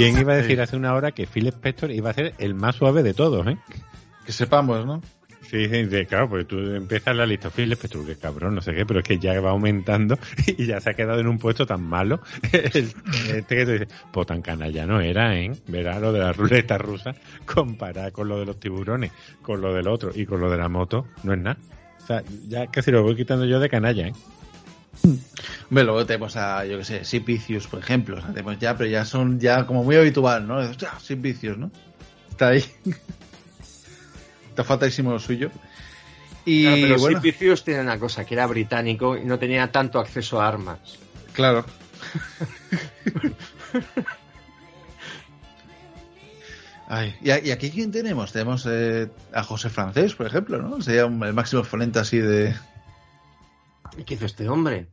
Speaker 4: ¿Quién iba a decir hace una hora que Phil Spector iba a ser el más suave de todos, eh?
Speaker 3: Que sepamos, ¿no?
Speaker 4: Sí, sí, claro, porque tú empiezas la lista Phil Spector, que cabrón, no sé qué, pero es que ya va aumentando y ya se ha quedado en un puesto tan malo. Este que te dice, pues tan canalla no era, ¿eh? Verá lo de la ruleta rusa, comparada con lo de los tiburones, con lo del otro y con lo de la moto, no es nada. O sea, ya casi lo voy quitando yo de canalla, ¿eh?
Speaker 3: Hombre, luego tenemos a, yo que sé, Sid Vicious, por ejemplo. O sea, tenemos ya, pero ya son ya como muy habitual, ¿no? Hostia, Sid Vicious, ¿no? Está ahí. Está faltaísimo lo suyo. Y
Speaker 10: Claro, pero
Speaker 3: bueno,
Speaker 10: Sid Vicious tiene una cosa, que era británico y no tenía tanto acceso a armas.
Speaker 3: claro. Ay, y aquí quién tenemos? Tenemos eh, a José Francés, por ejemplo, ¿no? Sería un- el máximo exponente así de...
Speaker 10: ¿Y qué hizo este hombre?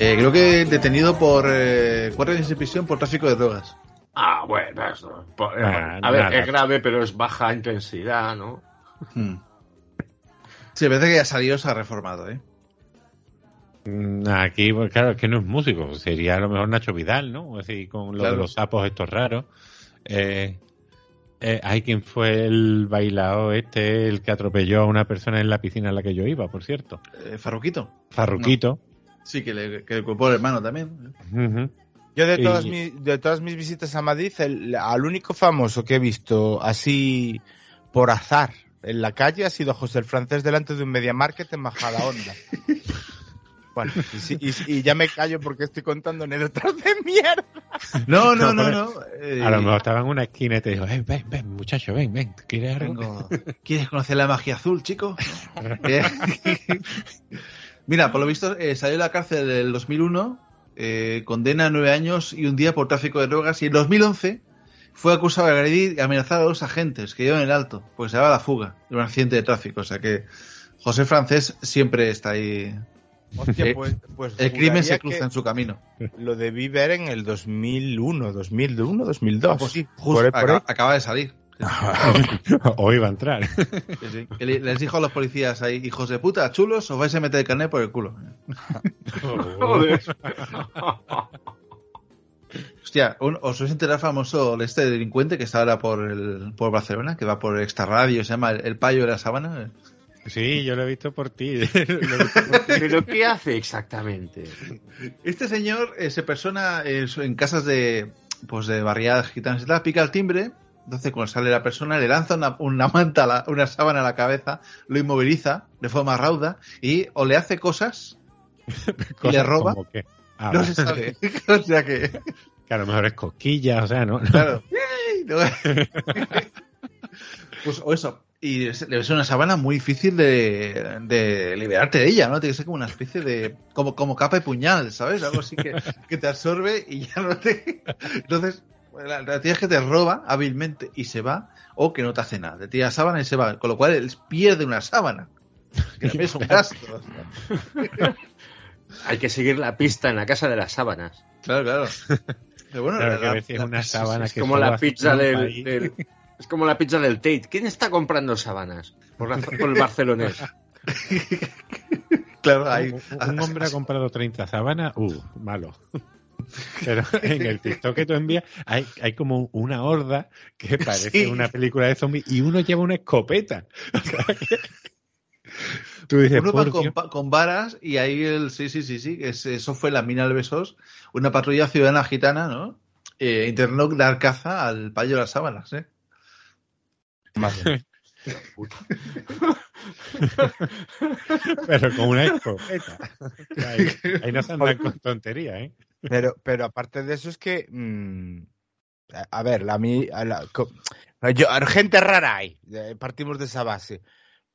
Speaker 3: Eh, creo que detenido por eh, cuatro años de prisión por tráfico de drogas.
Speaker 10: Ah, bueno, eso. eh,
Speaker 4: Ah,
Speaker 10: a ver,
Speaker 4: nada.
Speaker 10: es grave, pero es baja intensidad, ¿no?
Speaker 3: Hmm. Sí, parece que ya salió, se ha reformado, ¿eh?
Speaker 4: Mm, Aquí, pues, claro, es que no es músico, sería a lo mejor Nacho Vidal, ¿no? Es decir, con lo
Speaker 3: Claro.
Speaker 4: de los sapos estos raros. Eh, eh, hay quien fue el bailao este, el que atropelló a una persona en la piscina en la que yo iba, por cierto.
Speaker 3: Eh, Farruquito.
Speaker 4: Farruquito.
Speaker 3: Sí, que le, que le culpó el hermano también.
Speaker 4: Ujú.
Speaker 1: Yo de
Speaker 4: Y-
Speaker 1: todas, mi- de todas mis visitas a Madrid, el, al único famoso que he visto así por azar en la calle ha sido José el Francés delante de un Media Market en Majada Honda. Bueno, y, y- y ya me callo porque estoy contando anécdotas de mierda.
Speaker 3: No, no,
Speaker 4: No,
Speaker 3: no, no. eh,
Speaker 4: A lo mejor estaba en una esquina y te dijo, ven, ven, ven, muchacho, ven, ven, ¿quieres algo?
Speaker 3: ¿Quieres conocer la magia azul, chico? Mira, por lo visto eh, salió de la cárcel en el 2001, eh, condena a nueve años y un día por tráfico de drogas y en 2011 fue acusado de agredir y amenazar a dos agentes que en el alto, pues se daba la fuga de un accidente de tráfico. O sea que José Francés siempre está ahí.
Speaker 1: Hostia,
Speaker 3: Eh,
Speaker 1: pues, pues
Speaker 3: el crimen se cruza en su camino.
Speaker 1: Lo debí ver en el 2001, 2001, 2002.
Speaker 3: Pues sí, justo
Speaker 1: por
Speaker 3: acaba de salir.
Speaker 4: o iba a entrar.
Speaker 3: Sí, sí. Les dijo a los policías ahí, hijos de puta, chulos, os vais a meter el carnet por el culo.
Speaker 10: Joder.
Speaker 3: Hostia, un- os vais a enterar famoso de este delincuente que está ahora por el, por Barcelona, que va por Extra Radio, se llama el, el payo de la sabana.
Speaker 4: Sí, yo lo he visto por ti. Lo he visto por ti.
Speaker 10: ¿Pero qué hace exactamente?
Speaker 3: Este señor eh, se persona eh, en casas de pues de barriadas gitanas y tal, pica el timbre, entonces cuando sale la persona le lanza una, una manta, la- una sábana a la cabeza, lo inmoviliza de forma rauda y o le hace cosas y le roba.
Speaker 4: que- Ah,
Speaker 3: no se sabe. o sea que,
Speaker 4: Que a lo mejor es cosquillas, o sea, ¿no?
Speaker 3: claro. Pues o eso. Y debe ser una sábana muy difícil de, de liberarte de ella, ¿no? Tiene que ser como una especie de. como, como capa y puñal, ¿sabes? Algo así que, que te absorbe y ya no te. Entonces, La, la tía es que te roba hábilmente y se va, o que no te hace nada. Te tira la sábana y se va. Con lo cual él pierde una sábana. Que también es un gasto.
Speaker 10: Hay que seguir la pista en la casa de las sábanas.
Speaker 3: Claro, claro. Pero bueno,
Speaker 4: Claro,
Speaker 3: la-
Speaker 4: que
Speaker 3: la-
Speaker 4: una sábana
Speaker 10: Es
Speaker 4: que
Speaker 10: como la pizza del, del- Es como la pizza del Tate. ¿Quién está comprando sábanas? Por, la- por el barcelonés.
Speaker 3: Claro, hay-
Speaker 4: Un, un hombre ha comprado 30 sábanas, uh, malo. Pero en el TikTok que tú envías hay, hay como una horda que parece
Speaker 3: Sí.
Speaker 4: una película de zombies y uno lleva una escopeta. O sea, que- tú dices,
Speaker 3: Uno va con, con varas y ahí el. Sí, sí, sí, sí. eso fue la mina del Besos. Una patrulla ciudadana gitana, ¿no? Eh, intentó dar caza al payo de las sábanas, ¿eh?
Speaker 4: Pero con una escopeta. Ahí, ahí no se andan con tonterías, ¿eh?
Speaker 1: Pero, pero aparte de eso es que, mm, a, a ver, la, mi- a la- co- yo- gente rara hay, eh, partimos de esa base.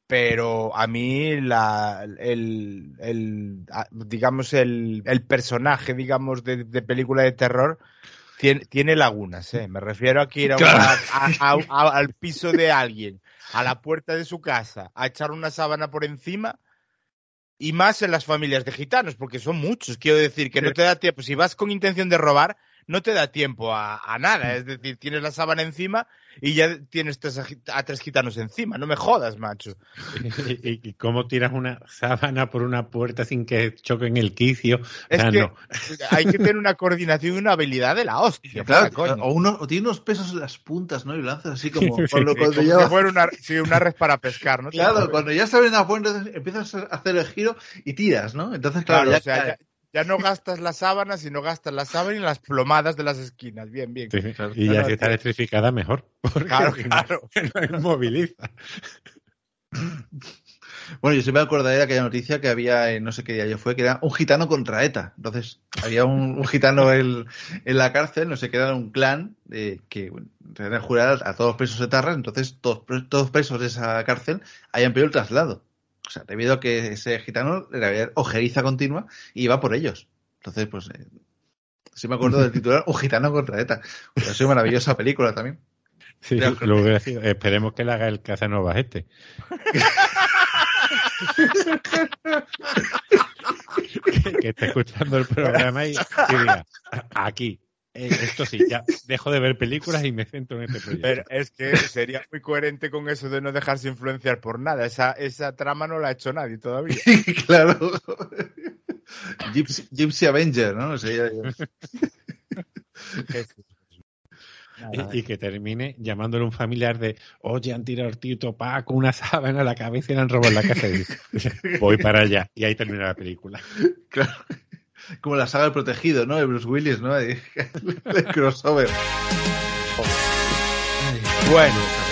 Speaker 1: Pero a mí la, el, el, a- digamos el, el personaje, digamos, de, de película de terror tiene, tiene lagunas, ¿eh? Me refiero a que ir a una- a- a- a- al piso de alguien, a la puerta de su casa, a echar una sábana por encima y más en las familias de gitanos, porque son muchos. Quiero decir que no te da tiempo. Si vas con intención de robar, no te da tiempo a, a nada. Es decir, tienes la sábana encima y ya tienes tres a, tres gitanos encima. No me jodas, macho.
Speaker 4: ¿Y, y- cómo tiras una sábana por una puerta sin que choquen el quicio?
Speaker 1: Es
Speaker 4: sea,
Speaker 1: que
Speaker 4: no.
Speaker 1: hay que tener una coordinación y una habilidad de la hostia.
Speaker 3: Claro, o, uno, o tiene unos pesos en las puntas, ¿no? Y lanzas así como cuando, cuando
Speaker 1: como
Speaker 3: ya-
Speaker 1: si fuera una, sí, una red para pescar, ¿no?
Speaker 3: Claro, cuando ya sabes la puerta, empiezas a hacer el giro y tiras, ¿no? Entonces, claro,
Speaker 1: Claro,
Speaker 3: ya,
Speaker 1: o sea, ya, ya no gastas las sábanas, sino gastas la sábana y las plomadas de las esquinas. Bien, bien.
Speaker 4: Sí,
Speaker 1: Claro,
Speaker 4: y ya
Speaker 1: claro,
Speaker 4: si está electrificada, mejor. Porque
Speaker 1: Claro,
Speaker 4: si no-
Speaker 1: claro.
Speaker 4: no inmoviliza.
Speaker 3: Bueno, yo siempre me acordaré de aquella noticia que había, en no sé qué día yo fue, que era un gitano contra ETA. Entonces, había un, un gitano en, en la cárcel, no sé qué, era un clan eh, que bueno, tenían que jurar a todos los presos etarras, entonces todos, todos presos de esa cárcel hayan pedido el traslado. O sea, debido a que ese gitano le había ojeriza continua y iba por ellos. Entonces, pues, eh, sí me acuerdo del titular, un gitano contra ETA. Ha sido maravillosa película también.
Speaker 4: Sí, lo sido. Esperemos que le haga el Casanova este. que, que esté escuchando el programa y, y diga, aquí, eh, esto sí, ya dejo de ver películas y me centro en este proyecto.
Speaker 1: Pero es que sería muy coherente con eso de no dejarse influenciar por nada. Esa, esa trama no la ha hecho nadie todavía.
Speaker 3: claro. Gypsy, Gypsy Avenger, ¿no?
Speaker 4: Y, y que termine llamándole un familiar de, oye, han tirado al tío Paco una sábana a la cabeza y le han robado la casa. Y dice, voy para allá. Y ahí termina la película.
Speaker 3: Claro. Como la saga del protegido, ¿no? De Bruce Willis, ¿no? El crossover.
Speaker 1: Bueno.